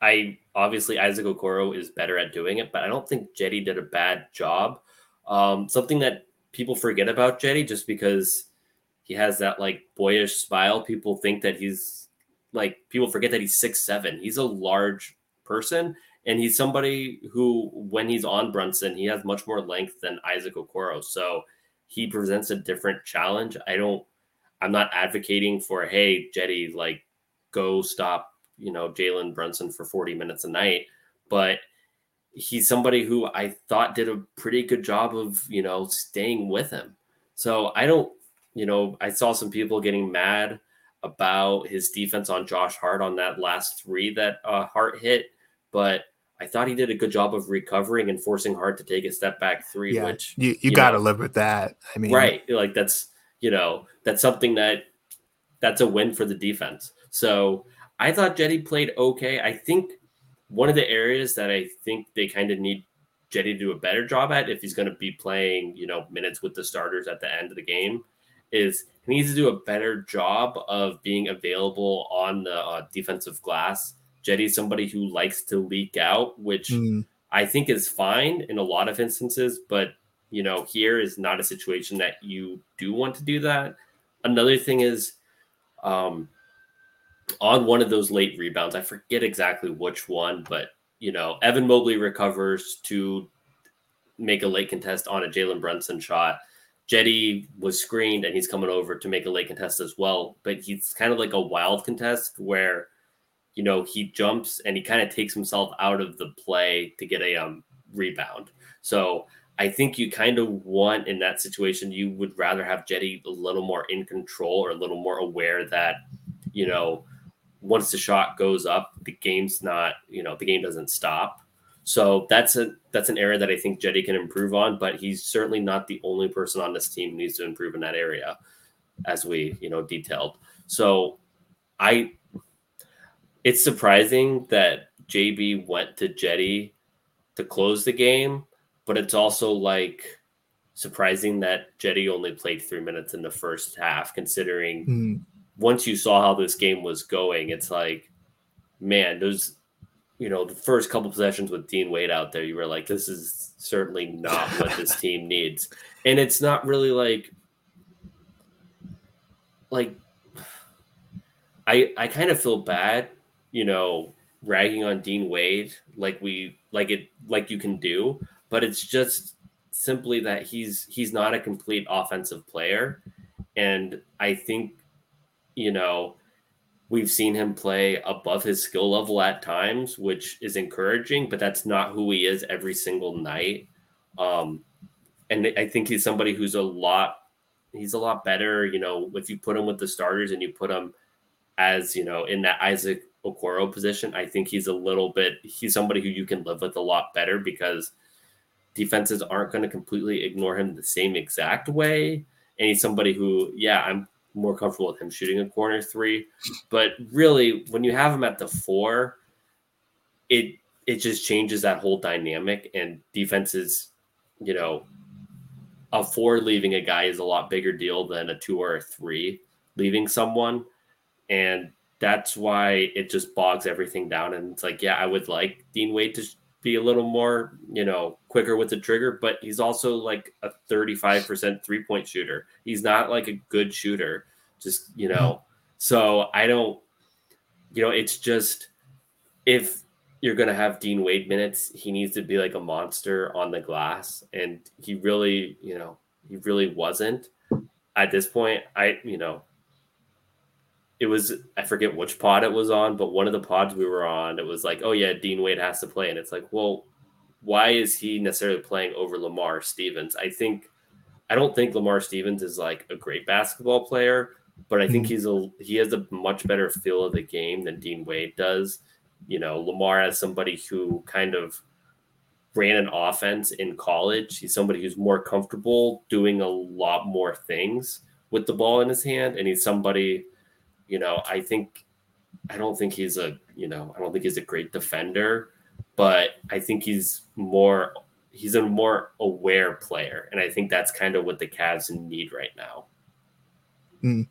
I obviously Isaac Okoro is better at doing it, but I don't think Cedi did a bad job. Um, something that people forget about Cedi just because he has that like boyish smile. People think that he's like people forget that he's six seven. He's a large person, and he's somebody who, when he's on Brunson, he has much more length than Isaac Okoro. So he presents a different challenge. I don't. I'm not advocating for hey Cedi like go stop you know Jalen Brunson for 40 minutes a night, but he's somebody who I thought did a pretty good job of you know staying with him. So I don't, you know, I saw some people getting mad about his defense on Josh Hart on that last three that uh, Hart hit, but I thought he did a good job of recovering and forcing Hart to take a step back three. Yeah, which you, you, you got to live with that. I mean, right? Like that's you know that's something that that's a win for the defense. So I thought Cedi played okay. I think one of the areas that I think they kind of need Cedi to do a better job at if he's going to be playing, you know, minutes with the starters at the end of the game is he needs to do a better job of being available on the uh, defensive glass. Cedi's somebody who likes to leak out, which mm. I think is fine in a lot of instances, but you know, here is not a situation that you do want to do that. Another thing is um on one of those late rebounds. I forget exactly which one, but you know, Evan Mobley recovers to make a late contest on a Jalen Brunson shot. Cedi was screened and he's coming over to make a late contest as well. But he's kind of like a wild contest where, you know, he jumps and he kind of takes himself out of the play to get a um, rebound. So I think you kind of want in that situation, you would rather have Cedi a little more in control or a little more aware that, you know, once the shot goes up, the game's not, you know, the game doesn't stop. So that's a that's an area that I think Cedi can improve on, but he's certainly not the only person on this team who needs to improve in that area, as we you know detailed. So I it's surprising that JB went to Cedi to close the game, but it's also like surprising that Cedi only played three minutes in the first half, considering mm. Once you saw how this game was going, it's like, man, those you know, the first couple possessions with Dean Wade out there, you were like, this is certainly not what this team needs. And it's not really like, like, I I kind of feel bad, you know, ragging on Dean Wade like we like it like you can do, but it's just simply that he's he's not a complete offensive player, and I think, you know, We've seen him play above his skill level at times, which is encouraging, but that's not who he is every single night. Um, and I think he's somebody who's a lot he's a lot better, you know, if you put him with the starters and you put him as, you know, in that Isaac Okoro position, I think he's a little bit he's somebody who you can live with a lot better because defenses aren't going to completely ignore him the same exact way. And he's somebody who, yeah, I'm more comfortable with him shooting a corner three. But really, when you have him at the four, it it just changes that whole dynamic. And defenses, you know, a four leaving a guy is a lot bigger deal than a two or a three leaving someone. And that's why it just bogs everything down. And it's like, yeah, I would like Dean Wade to be a little more, you know, quicker with the trigger, but he's also like a 35% three point shooter. He's not like a good shooter, just, you know. Mm-hmm. So I don't, you know, it's just if you're going to have Dean Wade minutes, he needs to be like a monster on the glass. And he really, you know, he really wasn't at this point. I, you know, it was I forget which pod it was on, but one of the pods we were on, it was like, oh yeah, Dean Wade has to play, and it's like, well, why is he necessarily playing over Lamar Stevens? I think I don't think Lamar Stevens is like a great basketball player, but I think mm-hmm. he's a he has a much better feel of the game than Dean Wade does. You know, Lamar as somebody who kind of ran an offense in college. He's somebody who's more comfortable doing a lot more things with the ball in his hand, and he's somebody you know, I think I don't think he's a you know I don't think he's a great defender, but I think he's more he's a more aware player, and I think that's kind of what the Cavs need right now. Mm.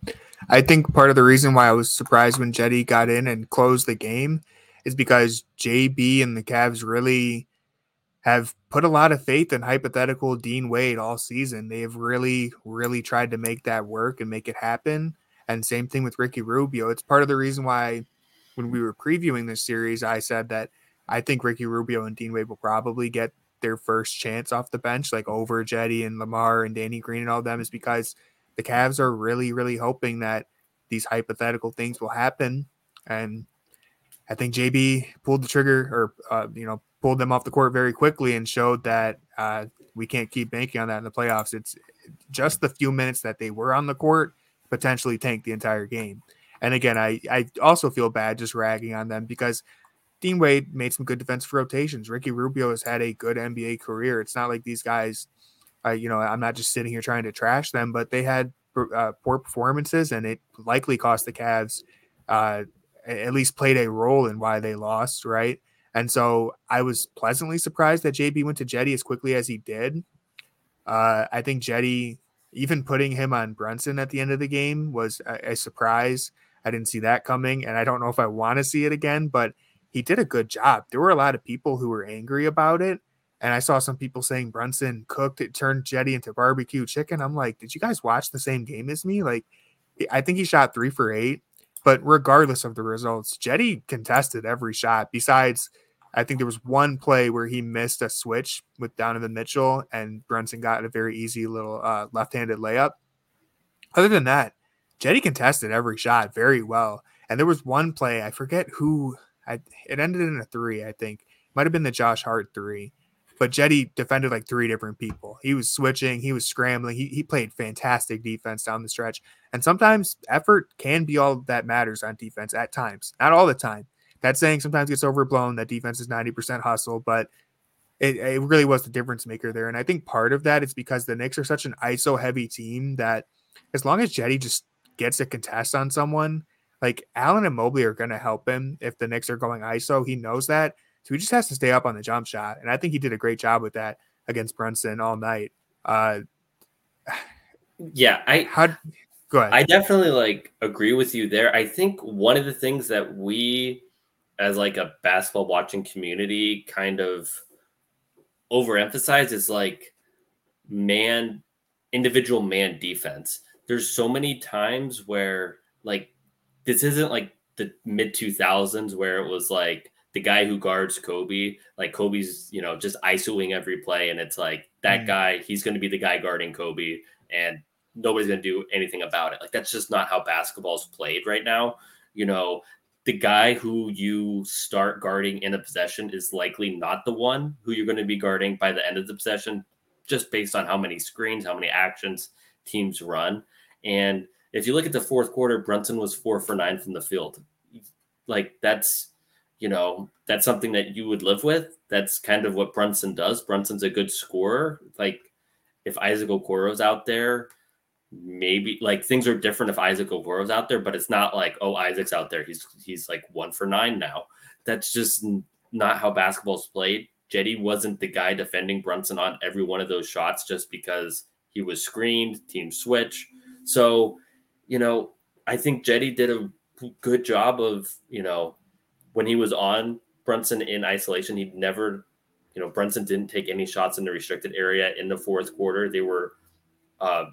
I think part of the reason why I was surprised when Cedi got in and closed the game is because JB and the Cavs really have put a lot of faith in hypothetical Dean Wade all season. They have really, really tried to make that work and make it happen. And same thing with Ricky Rubio. It's part of the reason why when we were previewing this series, I said that I think Ricky Rubio and Dean Wade will probably get their first chance off the bench, like over Cedi and Lamar and Danny Green and all them, is because the Cavs are really, really hoping that these hypothetical things will happen. And I think JB pulled the trigger or, uh, you know, pulled them off the court very quickly and showed that uh, we can't keep banking on that in the playoffs. It's just the few minutes that they were on the court potentially tanked the entire game. And again, I, I also feel bad just ragging on them because Dean Wade made some good defensive rotations. Ricky Rubio has had a good NBA career. It's not like these guys, uh, you know, I'm not just sitting here trying to trash them, but they had uh, poor performances and it likely cost the Cavs, uh, at least played a role in why they lost, right? And so I was pleasantly surprised that JB went to Cedi as quickly as he did. Uh, I think Cedi, even putting him on Brunson at the end of the game was a, a surprise. I didn't see that coming, and I don't know if I want to see it again, but he did a good job. There were a lot of people who were angry about it. And I saw some people saying Brunson cooked it, turned Cedi into barbecue chicken. I'm like, did you guys watch the same game as me? Like, I think he shot three for eight, But regardless of the results, Cedi contested every shot. Besides, I think there was one play where he missed a switch with Donovan Mitchell, and Brunson got a very easy little uh, left-handed layup. Other than that, Cedi contested every shot very well. And there was one play I forget who. I, it ended in a three, I think. Might have been the Josh Hart three but Cedi defended like three different people. He was switching, he was scrambling, he, he played fantastic defense down the stretch. And sometimes effort can be all that matters on defense at times, not all the time. That saying sometimes gets overblown that defense is 90% hustle, but it, it really was the difference maker there. And I think part of that is because the Knicks are such an ISO heavy team that as long as Cedi just gets a contest on someone, like Allen and Mobley are going to help him if the Knicks are going ISO. He knows that. So he just has to stay up on the jump shot. And I think he did a great job with that against Brunson all night. Uh, yeah, I how go ahead. I definitely like agree with you there. I think one of the things that we as like a basketball watching community kind of overemphasize is like man individual man defense. There's so many times where like this isn't like the mid 2000s where it was like the guy who guards Kobe, like Kobe's, you know, just isoing every play. And it's like that mm. guy, he's going to be the guy guarding Kobe and nobody's going to do anything about it. Like that's just not how basketball's played right now. You know, the guy who you start guarding in a possession is likely not the one who you're going to be guarding by the end of the possession, just based on how many screens, how many actions teams run. And if you look at the fourth quarter, Brunson was four for nine from the field. Like that's you know, that's something that you would live with. That's kind of what Brunson does. Brunson's a good scorer. Like if Isaac Okoro's out there, maybe like things are different if Isaac Okoro's out there, but it's not like, oh, Isaac's out there. He's he's like one for nine now. That's just not how basketball's played. Cedi wasn't the guy defending Brunson on every one of those shots just because he was screened, team switch. So, you know, I think Cedi did a good job of, you know, when he was on Brunson in isolation, he'd never, you know, Brunson didn't take any shots in the restricted area in the fourth quarter. They were, uh,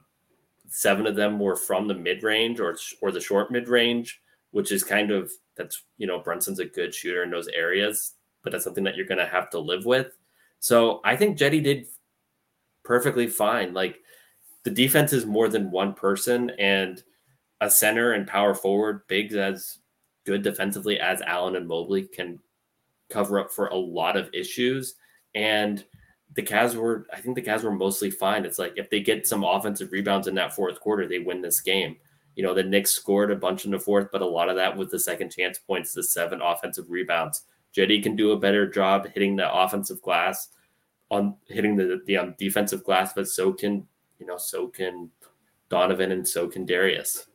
seven of them were from the mid range or or the short mid range, which is kind of that's you know Brunson's a good shooter in those areas, but that's something that you're going to have to live with. So I think Cedi did perfectly fine. Like the defense is more than one person, and a center and power forward, bigs as good defensively as Allen and Mobley can cover up for a lot of issues. And the Cavs were, I think the Cavs were mostly fine. It's like if they get some offensive rebounds in that fourth quarter, they win this game. You know, the Knicks scored a bunch in the fourth, but a lot of that was the second chance points, the seven offensive rebounds. Cedi can do a better job hitting the offensive glass on hitting the, the um, defensive glass, but so can, you know, so can Donovan and so can Darius.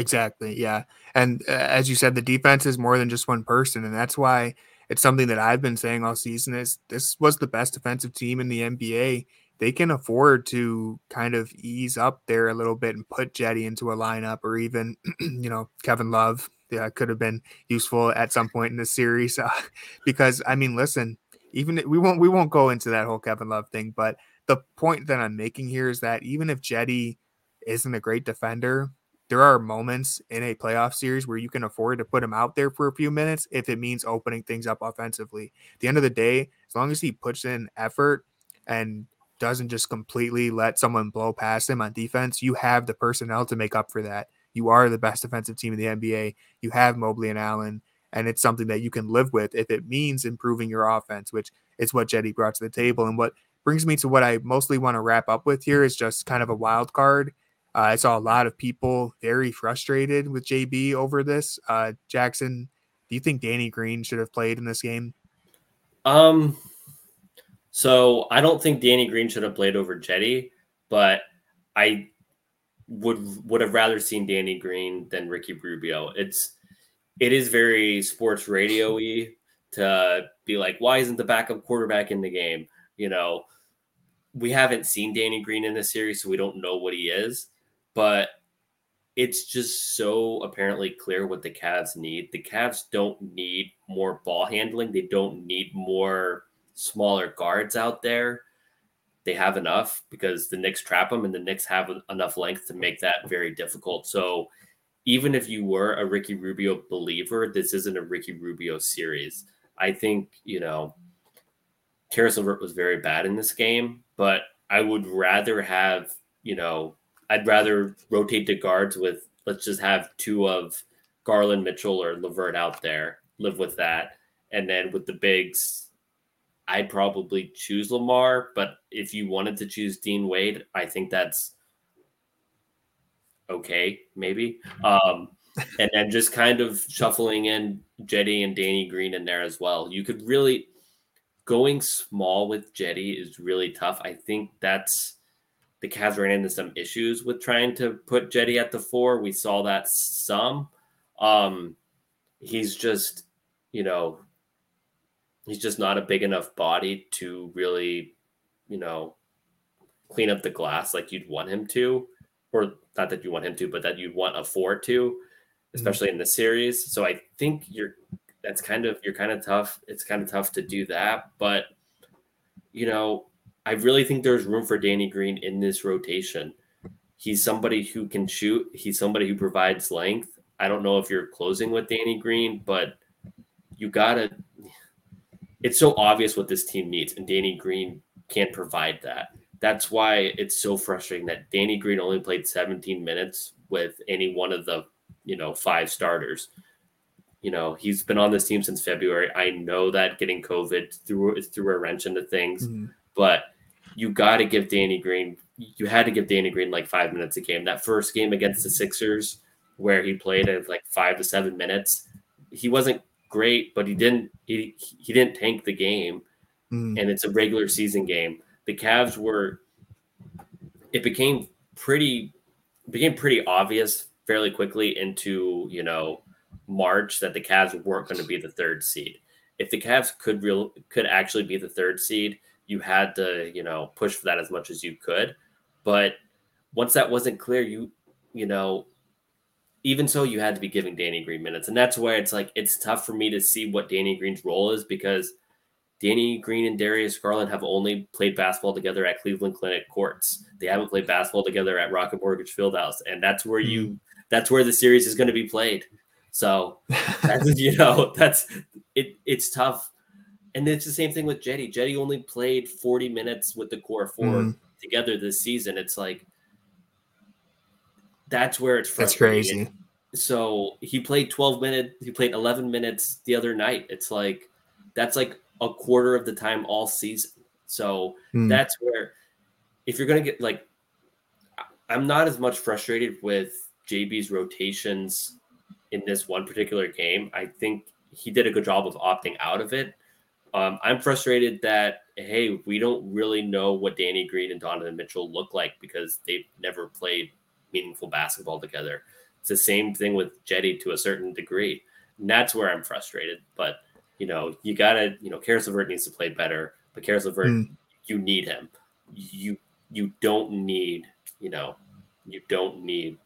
Exactly. Yeah. And uh, as you said, the defense is more than just one person. And that's why it's something that I've been saying all season is this was the best defensive team in the NBA. They can afford to kind of ease up there a little bit and put Cedi into a lineup or even, you know, Kevin Love. Yeah, could have been useful at some point in the series. Uh, because I mean, listen, even we won't we won't go into that whole Kevin Love thing, but the point that I'm making here is that even if Cedi isn't a great defender, there are moments in a playoff series where you can afford to put him out there for a few minutes if it means opening things up offensively. At the end of the day, as long as he puts in effort and doesn't just completely let someone blow past him on defense, you have the personnel to make up for that. You are the best defensive team in the NBA. You have Mobley and Allen, and it's something that you can live with if it means improving your offense, which is what Cedi brought to the table. And what brings me to what I mostly want to wrap up with here is just kind of a wild card I saw a lot of people very frustrated with JB over this. Uh, Jackson, do you think Danny Green should have played in this game? Um, so I don't think Danny Green should have played over Cedi, but I would would have rather seen Danny Green than Ricky Rubio. It's it is very sports radio-y to be like, why isn't the backup quarterback in the game? You know, we haven't seen Danny Green in this series, so we don't know what he is but it's just so apparently clear what the Cavs need. The Cavs don't need more ball handling. They don't need more smaller guards out there. They have enough because the Knicks trap them and the Knicks have enough length to make that very difficult. So even if you were a Ricky Rubio believer, this isn't a Ricky Rubio series. I think, you know, Caris LeVert was very bad in this game, but I would rather have, you know, I'd rather rotate the guards with let's just have two of Garland, Mitchell, or LeVert out there, live with that. And then with the bigs, I'd probably choose Lamar. But if you wanted to choose Dean Wade, I think that's okay, maybe. Um, and then just kind of shuffling in Cedi and Danny Green in there as well. You could really going small with Cedi is really tough. I think that's the Cavs ran into some issues with trying to put Cedi at the four. We saw that some. Um, he's just, you know, he's just not a big enough body to really, you know, clean up the glass like you'd want him to, or not that you want him to, but that you'd want a four to, mm-hmm. especially mm-hmm. in the series. So I think you're that's kind of you're kind of tough. It's kind of tough to do that, but you know, I really think there's room for Danny Green in this rotation. He's somebody who can shoot. He's somebody who provides length. I don't know if you're closing with Danny Green, but you gotta. It's so obvious what this team needs, and Danny Green can't provide that. That's why it's so frustrating that Danny Green only played 17 minutes with any one of the, you know, five starters. You know, he's been on this team since February. I know that getting COVID threw threw a wrench into things. Mm-hmm but you got to give Danny Green. You had to give Danny Green like five minutes a game. That first game against the Sixers, where he played at like five to seven minutes, he wasn't great, but he didn't he he didn't tank the game, mm. and it's a regular season game. The Cavs were. It became pretty became pretty obvious fairly quickly into you know March that the Cavs weren't going to be the third seed. If the Cavs could real could actually be the third seed, you had to you know push for that as much as you could. But once that wasn't clear you you know even so you had to be giving danny green minutes. And that's where it's like it's tough for me to see what danny green's role is because danny green and darius garland have only played basketball together at cleveland clinic courts. They haven't played basketball together at rocket mortgage fieldhouse and that's where you hmm. that's where the series is going to be played. So that's you know that's it it's tough and it's the same thing with Cedi. Cedi only played 40 minutes with the core 4 mm. together this season. It's like that's where it's That's crazy. So he played 12 minutes, he played 11 minutes the other night. It's like that's like a quarter of the time all season. So mm. that's where if you're gonna get like I'm not as much frustrated with JB's rotations in this one particular game. I think he did a good job of opting out of it um, I'm frustrated that hey, we don't really know what Danny Green and Donovan Mitchell look like because they've never played meaningful basketball together. It's the same thing with Cedi to a certain degree. And that's where I'm frustrated. But you know, you gotta, you know, Caris LeVert needs to play better, but Caris LeVert, mm. you need him. You you don't need, you know, you don't need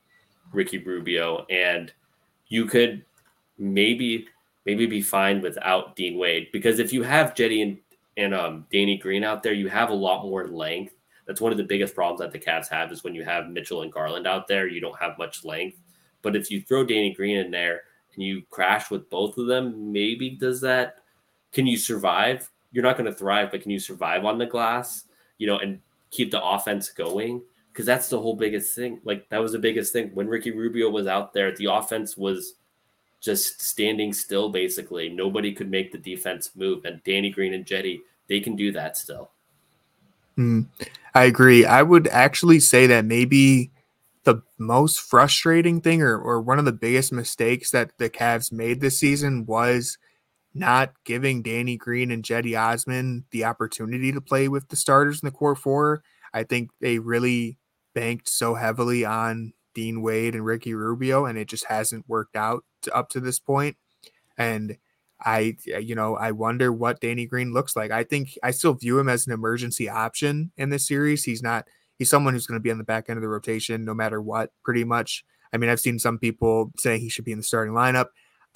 Ricky Rubio. And you could maybe maybe be fine without Dean Wade because if you have Cedi and and um, Danny Green out there, you have a lot more length. That's one of the biggest problems that the Cavs have is when you have Mitchell and Garland out there, you don't have much length. But if you throw Danny Green in there and you crash with both of them, maybe does that? Can you survive? You're not going to thrive, but can you survive on the glass? You know, and keep the offense going because that's the whole biggest thing. Like that was the biggest thing when Ricky Rubio was out there. The offense was just standing still basically. Nobody could make the defense move. And Danny Green and Cedi they can do that still. Mm, I agree. I would actually say that maybe the most frustrating thing or, or one of the biggest mistakes that the Cavs made this season was not giving Danny Green and Cedi Osman the opportunity to play with the starters in the core four. I think they really banked so heavily on Dean Wade and Ricky Rubio, and it just hasn't worked out to, up to this. And I, you know, I wonder what Danny Green looks like. I think I still view him as an emergency option in this series. He's not, he's someone who's going to be on the back end of the rotation no matter what, pretty much. I mean, I've seen some people saying he should be in the starting lineup.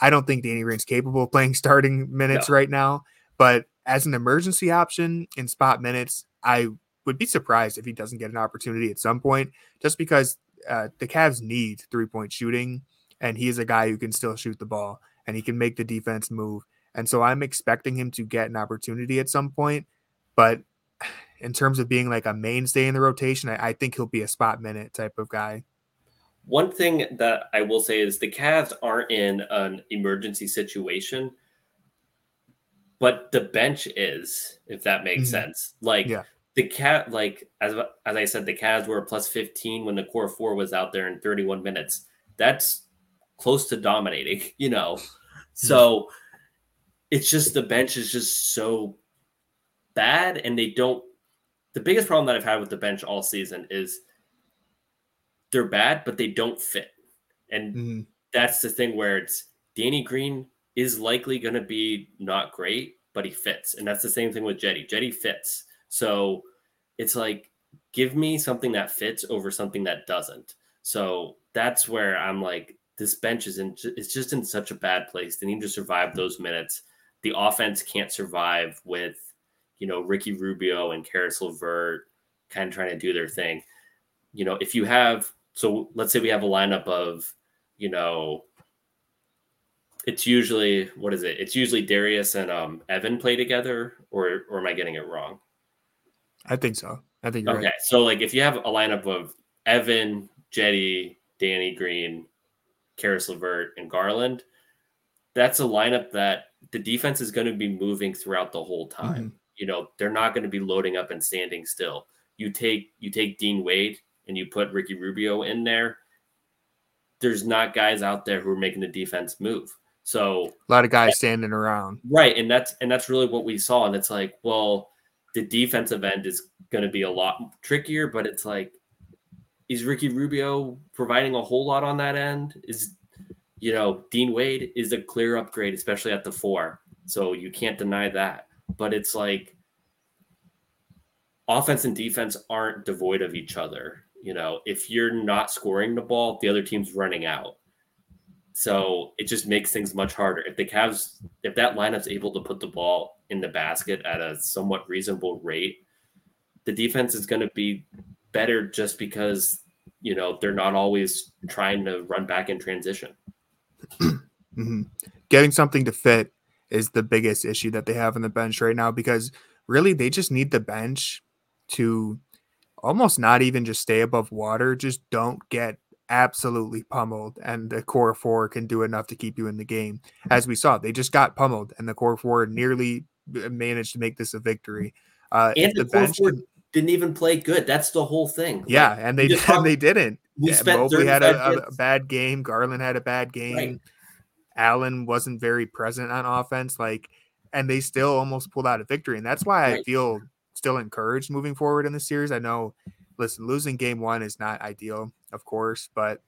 I don't think Danny Green's capable of playing starting minutes no. right now, but as an emergency option in spot minutes, I would be surprised if he doesn't get an opportunity at some point, just because uh, the Cavs need three point shooting. And he's a guy who can still shoot the ball and he can make the defense move. And so I'm expecting him to get an opportunity at some point. But in terms of being like a mainstay in the rotation, I, I think he'll be a spot minute type of guy. One thing that I will say is the Cavs aren't in an emergency situation, but the bench is, if that makes mm-hmm. sense. Like yeah. the cat, like as as I said, the Cavs were plus 15 when the core four was out there in 31 minutes. That's close to dominating, you know. So it's just the bench is just so bad, and they don't. The biggest problem that I've had with the bench all season is they're bad, but they don't fit, and mm-hmm. that's the thing where it's Danny Green is likely going to be not great, but he fits, and that's the same thing with Cedi. Cedi fits, so it's like give me something that fits over something that doesn't. So that's where I'm like, this bench is in it's just in such a bad place. They need to survive those minutes. The offense can't survive with, you know, Ricky Rubio and Caris LeVert kind of trying to do their thing. You know, if you have so let's say we have a lineup of, you know, it's usually what is it? It's usually Darius and um, Evan play together, or or am I getting it wrong? I think so. I think okay. Right. So like if you have a lineup of Evan, Cedi, Danny Green, Caris LeVert, and Garland, that's a lineup that the defense is going to be moving throughout the whole time. Mm-hmm. You know, they're not going to be loading up and standing still. You take you take Dean Wade and you put Ricky Rubio in there. There's not guys out there who are making the defense move. So a lot of guys standing around. Right. And that's and that's really what we saw. And it's like, well, the defensive end is going to be a lot trickier, but it's like is Ricky Rubio providing a whole lot on that end? Is you know Dean Wade is a clear upgrade, especially at the four, so you can't deny that. But it's like offense and defense aren't devoid of each other. You know, if you're not scoring the ball, the other team's running out. So it just makes things much harder. If the Cavs, if that lineup's able to put the ball in the basket at a somewhat reasonable rate, the defense is going to be better just because you know they're not always trying to run back in transition. mm-hmm. Getting something to fit is the biggest issue that they have in the bench right now because really they just need the bench to almost not even just stay above water, just don't get absolutely pummeled and the core four can do enough to keep you in the game. As we saw, they just got pummeled and the core four nearly uh, managed to make this a victory. Uh, and the, the bench can, didn't even play good. That's the whole thing. Yeah, like, and they did, and they didn't. We yeah, Mobley had a, a, bad game. Garland had a bad game. Right. Allen wasn't very present on offense. Like, and they still almost pulled out a victory. And that's why right. I feel still encouraged moving forward in the series. I know, listen, losing game one is not ideal, of course, but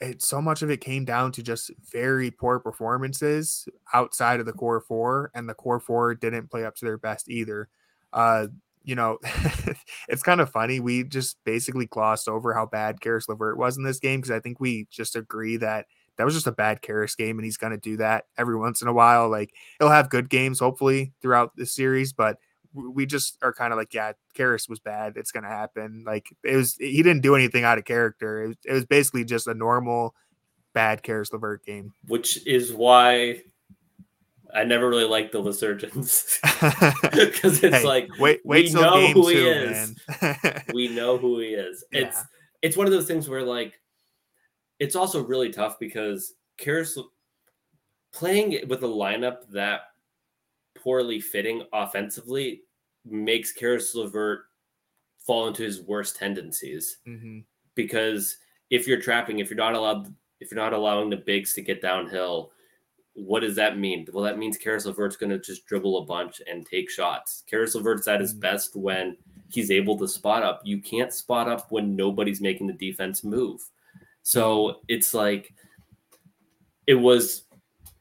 it so much of it came down to just very poor performances outside of the core four, and the core four didn't play up to their best either. Uh, you know, it's kind of funny. We just basically glossed over how bad Caris LeVert was in this game because I think we just agree that that was just a bad Caris game, and he's going to do that every once in a while. Like he'll have good games, hopefully, throughout the series, but we just are kind of like, yeah, Caris was bad. It's going to happen. Like it was, he didn't do anything out of character. It was, it was basically just a normal bad Caris LeVert game, which is why I never really liked the Resurgence because it's hey, like wait, wait we know who he is. we know who he is. Yeah. It's it's one of those things where like it's also really tough because Caris playing with a lineup that poorly fitting offensively makes Caris LeVert fall into his worst tendencies mm-hmm. because if you're trapping, if you're not allowed, if you're not allowing the bigs to get downhill what does that mean? Well, that means Caris LeVert's going to just dribble a bunch and take shots. Caris LeVert's at his mm. best when he's able to spot up. You can't spot up when nobody's making the defense move. So it's like it was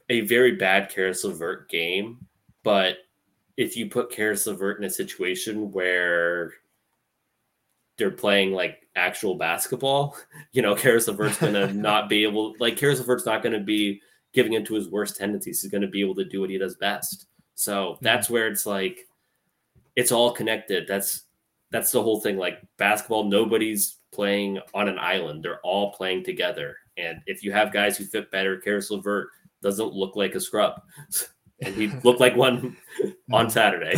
a very bad Caris LeVert game, but if you put Caris LeVert in a situation where they're playing like actual basketball, you know, Caris LeVert's gonna not be able like Caris LeVert's not gonna be giving into his worst tendencies. He's going to be able to do what he does best. So mm-hmm. that's where it's like it's all connected. That's that's the whole thing. Like basketball, nobody's playing on an island. They're all playing together. And if you have guys who fit better, Caris LeVert doesn't look like a scrub. and he looked like one on. Saturday.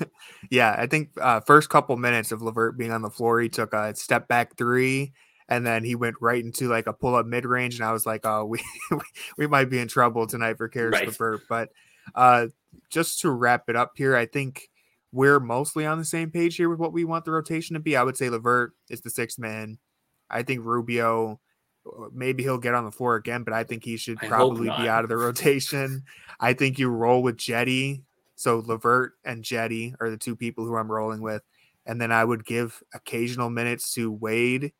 yeah, I think uh, first couple minutes of LeVert being on the floor, he took a step back three, and then he went right into like a pull up mid range, and I was like, oh, we we might be in trouble tonight for Caris right. LeVert. But uh, just to wrap it up here, I think we're mostly on the same page here with what we want the rotation to be. I would say LeVert is the sixth man. I think Rubio maybe he'll get on the floor again, but I think he should probably be out of the rotation. I think you roll with Cedi. So LeVert and Cedi are the two people who I'm rolling with. And then I would give occasional minutes to Wade.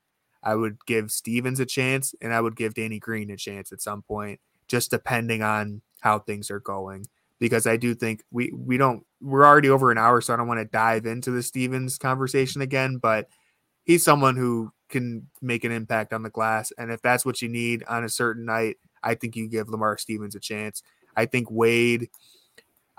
I would give Stevens a chance, and I would give Danny Green a chance at some point, just depending on how things are going. Because I do think we we don't we're already over an hour, so I don't want to dive into the Stevens conversation again. But he's someone who can make an impact on the glass. And if that's what you need on a certain night, I think you give Lamar Stevens a chance. I think Wade,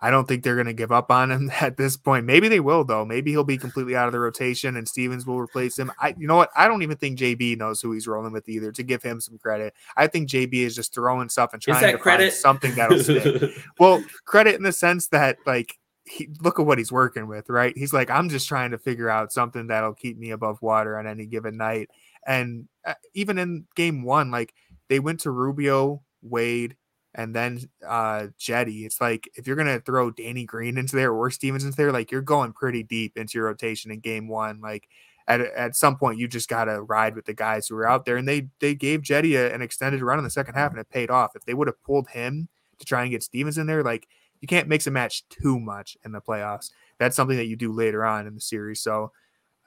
I don't think they're going to give up on him at this point. Maybe they will though. Maybe he'll be completely out of the rotation and Stevens will replace him. I you know what? I don't even think JB knows who he's rolling with either to give him some credit. I think JB is just throwing stuff and trying to credit? find something that'll stick. well, credit in the sense that like he, look at what he's working with, right? He's like, I'm just trying to figure out something that'll keep me above water on any given night. And uh, even in game one, like they went to Rubio, Wade, and then uh Cedi. It's like if you're gonna throw Danny Green into there or Stevens into there, like you're going pretty deep into your rotation in game one. Like at, at some point you just gotta ride with the guys who are out there. And they they gave Cedi a, an extended run in the second half and it paid off. If they would have pulled him to try and get Stevens in there, like you can't mix and match too much in the playoffs. That's something that you do later on in the series. So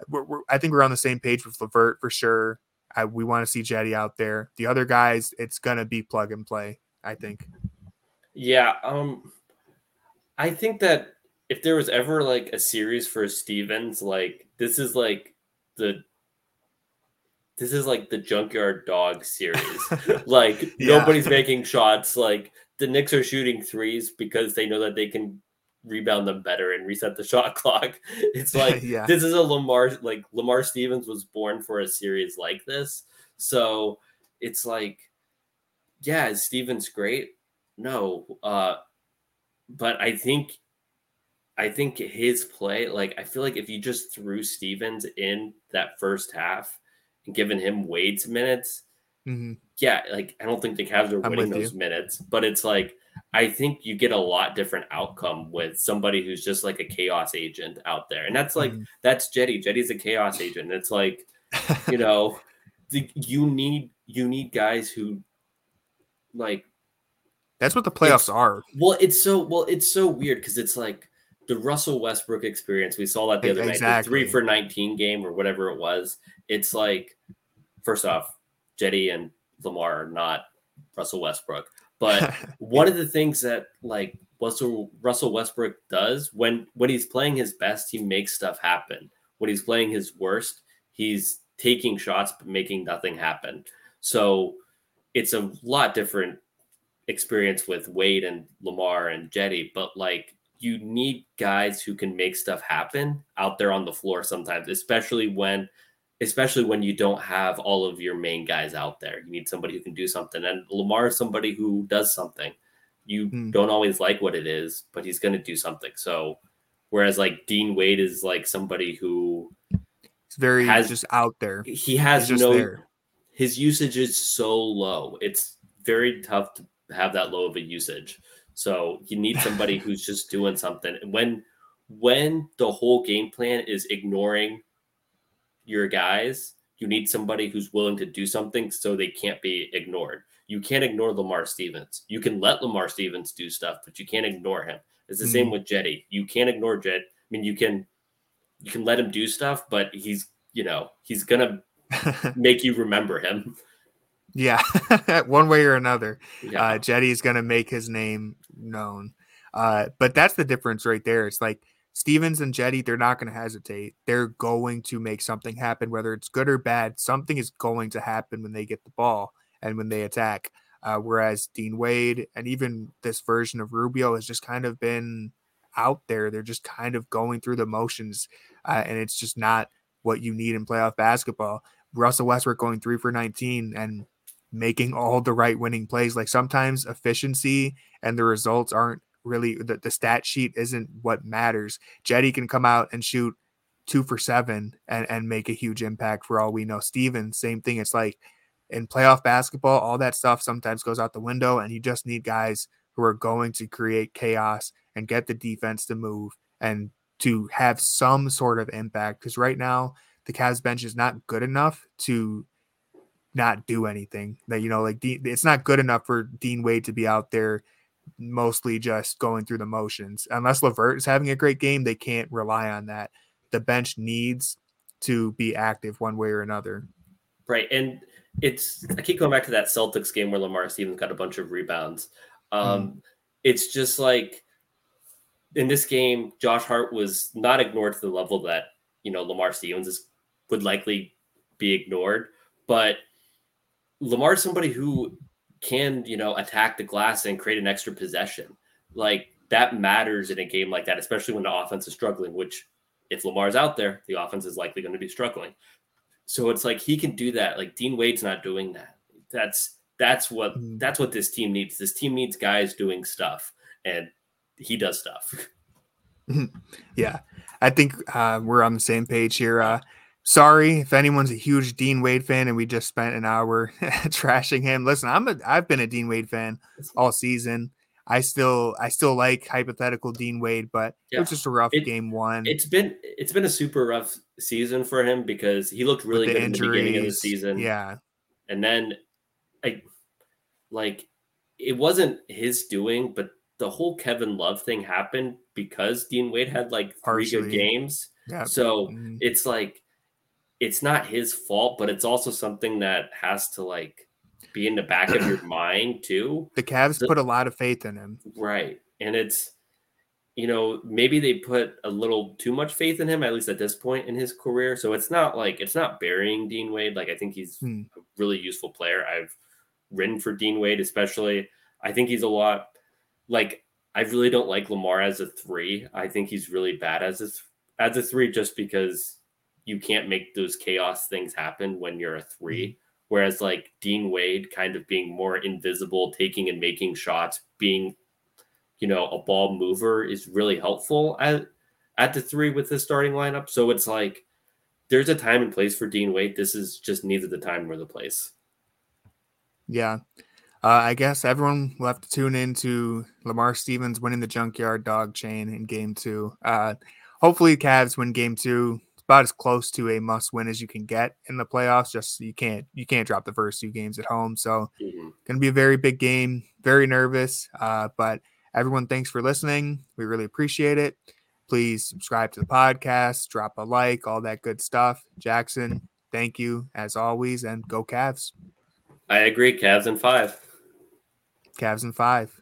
we're, we're, I think we're on the same page with LeVert for sure. I, we want to see Cedi out there. The other guys, it's gonna be plug and play. I think. Yeah, um, I think that if there was ever like a series for Stevens, like this is like the this is like the junkyard dog series. like yeah. nobody's making shots. Like the Knicks are shooting threes because they know that they can rebound them better and reset the shot clock. It's like yeah. this is a Lamar like Lamar Stevens was born for a series like this. So it's like, yeah, is Stevens great? No. Uh but I think I think his play, like I feel like if you just threw Stevens in that first half and given him Wade's minutes, Mm-hmm. Yeah, like I don't think the Cavs are winning those you. minutes, but it's like I think you get a lot different outcome with somebody who's just like a chaos agent out there, and that's like mm-hmm. that's Cedi. Cedi's a chaos agent. It's like you know, the, you need you need guys who like. That's what the playoffs are. Well, it's so well, it's so weird because it's like the Russell Westbrook experience. We saw that the other exactly. night, the three for nineteen game or whatever it was. It's like, first off, Cedi and Lamar are not Russell Westbrook. But one of the things that like Russell Russell Westbrook does when when he's playing his best, he makes stuff happen. When he's playing his worst, he's taking shots but making nothing happen. So it's a lot different experience with Wade and Lamar and Cedi, but like you need guys who can make stuff happen out there on the floor sometimes, especially when especially when you don't have all of your main guys out there. You need somebody who can do something. And Lamar is somebody who does something. You hmm. don't always like what it is, but he's going to do something. So, whereas like Dean Wade is like somebody who it's very has, just out there. He has no, there. His usage is so low. It's very tough to have that low of a usage. So, you need somebody who's just doing something. When, when the whole game plan is ignoring your guys, you need somebody who's willing to do something so they can't be ignored. You can't ignore Lamar Stevens. You can let Lamar Stevens do stuff, but you can't ignore him. It's the mm-hmm. same with Cedi. You can't ignore Jet. I mean, you can you can let him do stuff, but he's you know he's gonna make you remember him. Yeah, one way or another. Yeah. Uh, Cedi's gonna make his name known. Uh, but that's the difference right there. It's like Stevens and Cedi, they're not going to hesitate. They're going to make something happen, whether it's good or bad. Something is going to happen when they get the ball and when they attack. Uh, whereas Dean Wade and even this version of Rubio has just kind of been out there. They're just kind of going through the motions, uh, and it's just not what you need in playoff basketball. Russell Westbrook going three for 19 and making all the right winning plays. Like sometimes efficiency and the results aren't really the, the stat sheet isn't what matters. Cedi can come out and shoot two for seven and, and make a huge impact for all we know. Steven, same thing. It's like in playoff basketball, all that stuff sometimes goes out the window, and you just need guys who are going to create chaos and get the defense to move and to have some sort of impact. Because right now, the Cavs bench is not good enough to not do anything. That you know, like it's not good enough for Dean Wade to be out there mostly just going through the motions. Unless LeVert is having a great game, they can't rely on that. The bench needs to be active one way or another. Right. And it's I keep going back to that Celtics game where Lamar Stevens got a bunch of rebounds. Um, mm. It's just like in this game, Josh Hart was not ignored to the level that you know Lamar Stevens is, would likely be ignored, but Lamar is somebody who can you know attack the glass and create an extra possession. Like that matters in a game like that, especially when the offense is struggling. Which, if Lamar's out there, the offense is likely going to be struggling. So it's like he can do that. Like Dean Wade's not doing that. That's that's what mm. that's what this team needs. This team needs guys doing stuff, and he does stuff. yeah, I think uh, we're on the same page here. Uh, sorry if anyone's a huge Dean Wade fan and we just spent an hour trashing him. Listen, I'm a I've been a Dean Wade fan all season. I still I still like hypothetical Dean Wade, but yeah. it was just a rough it, game one. It's been it's been a super rough season for him because he looked really good injuries, in the beginning of the season. Yeah. And then I like it wasn't his doing, but the whole Kevin Love thing happened because Dean Wade had like three Partially. good games. Yeah. So mm-hmm. it's like it's not his fault, but it's also something that has to like be in the back of your mind too. The Cavs so, put a lot of faith in him. Right. And it's you know, maybe they put a little too much faith in him, at least at this point in his career. So it's not like it's not burying Dean Wade. Like I think he's hmm. a really useful player. I've written for Dean Wade, especially. I think he's a lot like I really don't like Lamar as a three. I think he's really bad as a th- as a three just because you can't make those chaos things happen when you're a 3 mm-hmm. Whereas like Dean Wade kind of being more invisible, taking and making shots, being, you know, a ball mover is really helpful at at the three with the starting lineup. So it's like there's a time and place for Dean Wade. This is just neither the time nor the place. Yeah. Uh, I guess everyone will have to tune in to Lamar Stevens winning the junkyard dog chain in game two. Uh, hopefully, Cavs win game two about as close to a must win as you can get in the playoffs. Just you can't you can't drop the first two games at home. So mm-hmm. gonna be a very big game. Very nervous. Uh, but everyone, thanks for listening. We really appreciate it. Please subscribe to the podcast, drop a like, all that good stuff. Jackson, thank you as always, and go Cavs. I agree. Cavs in five. Cavs in five.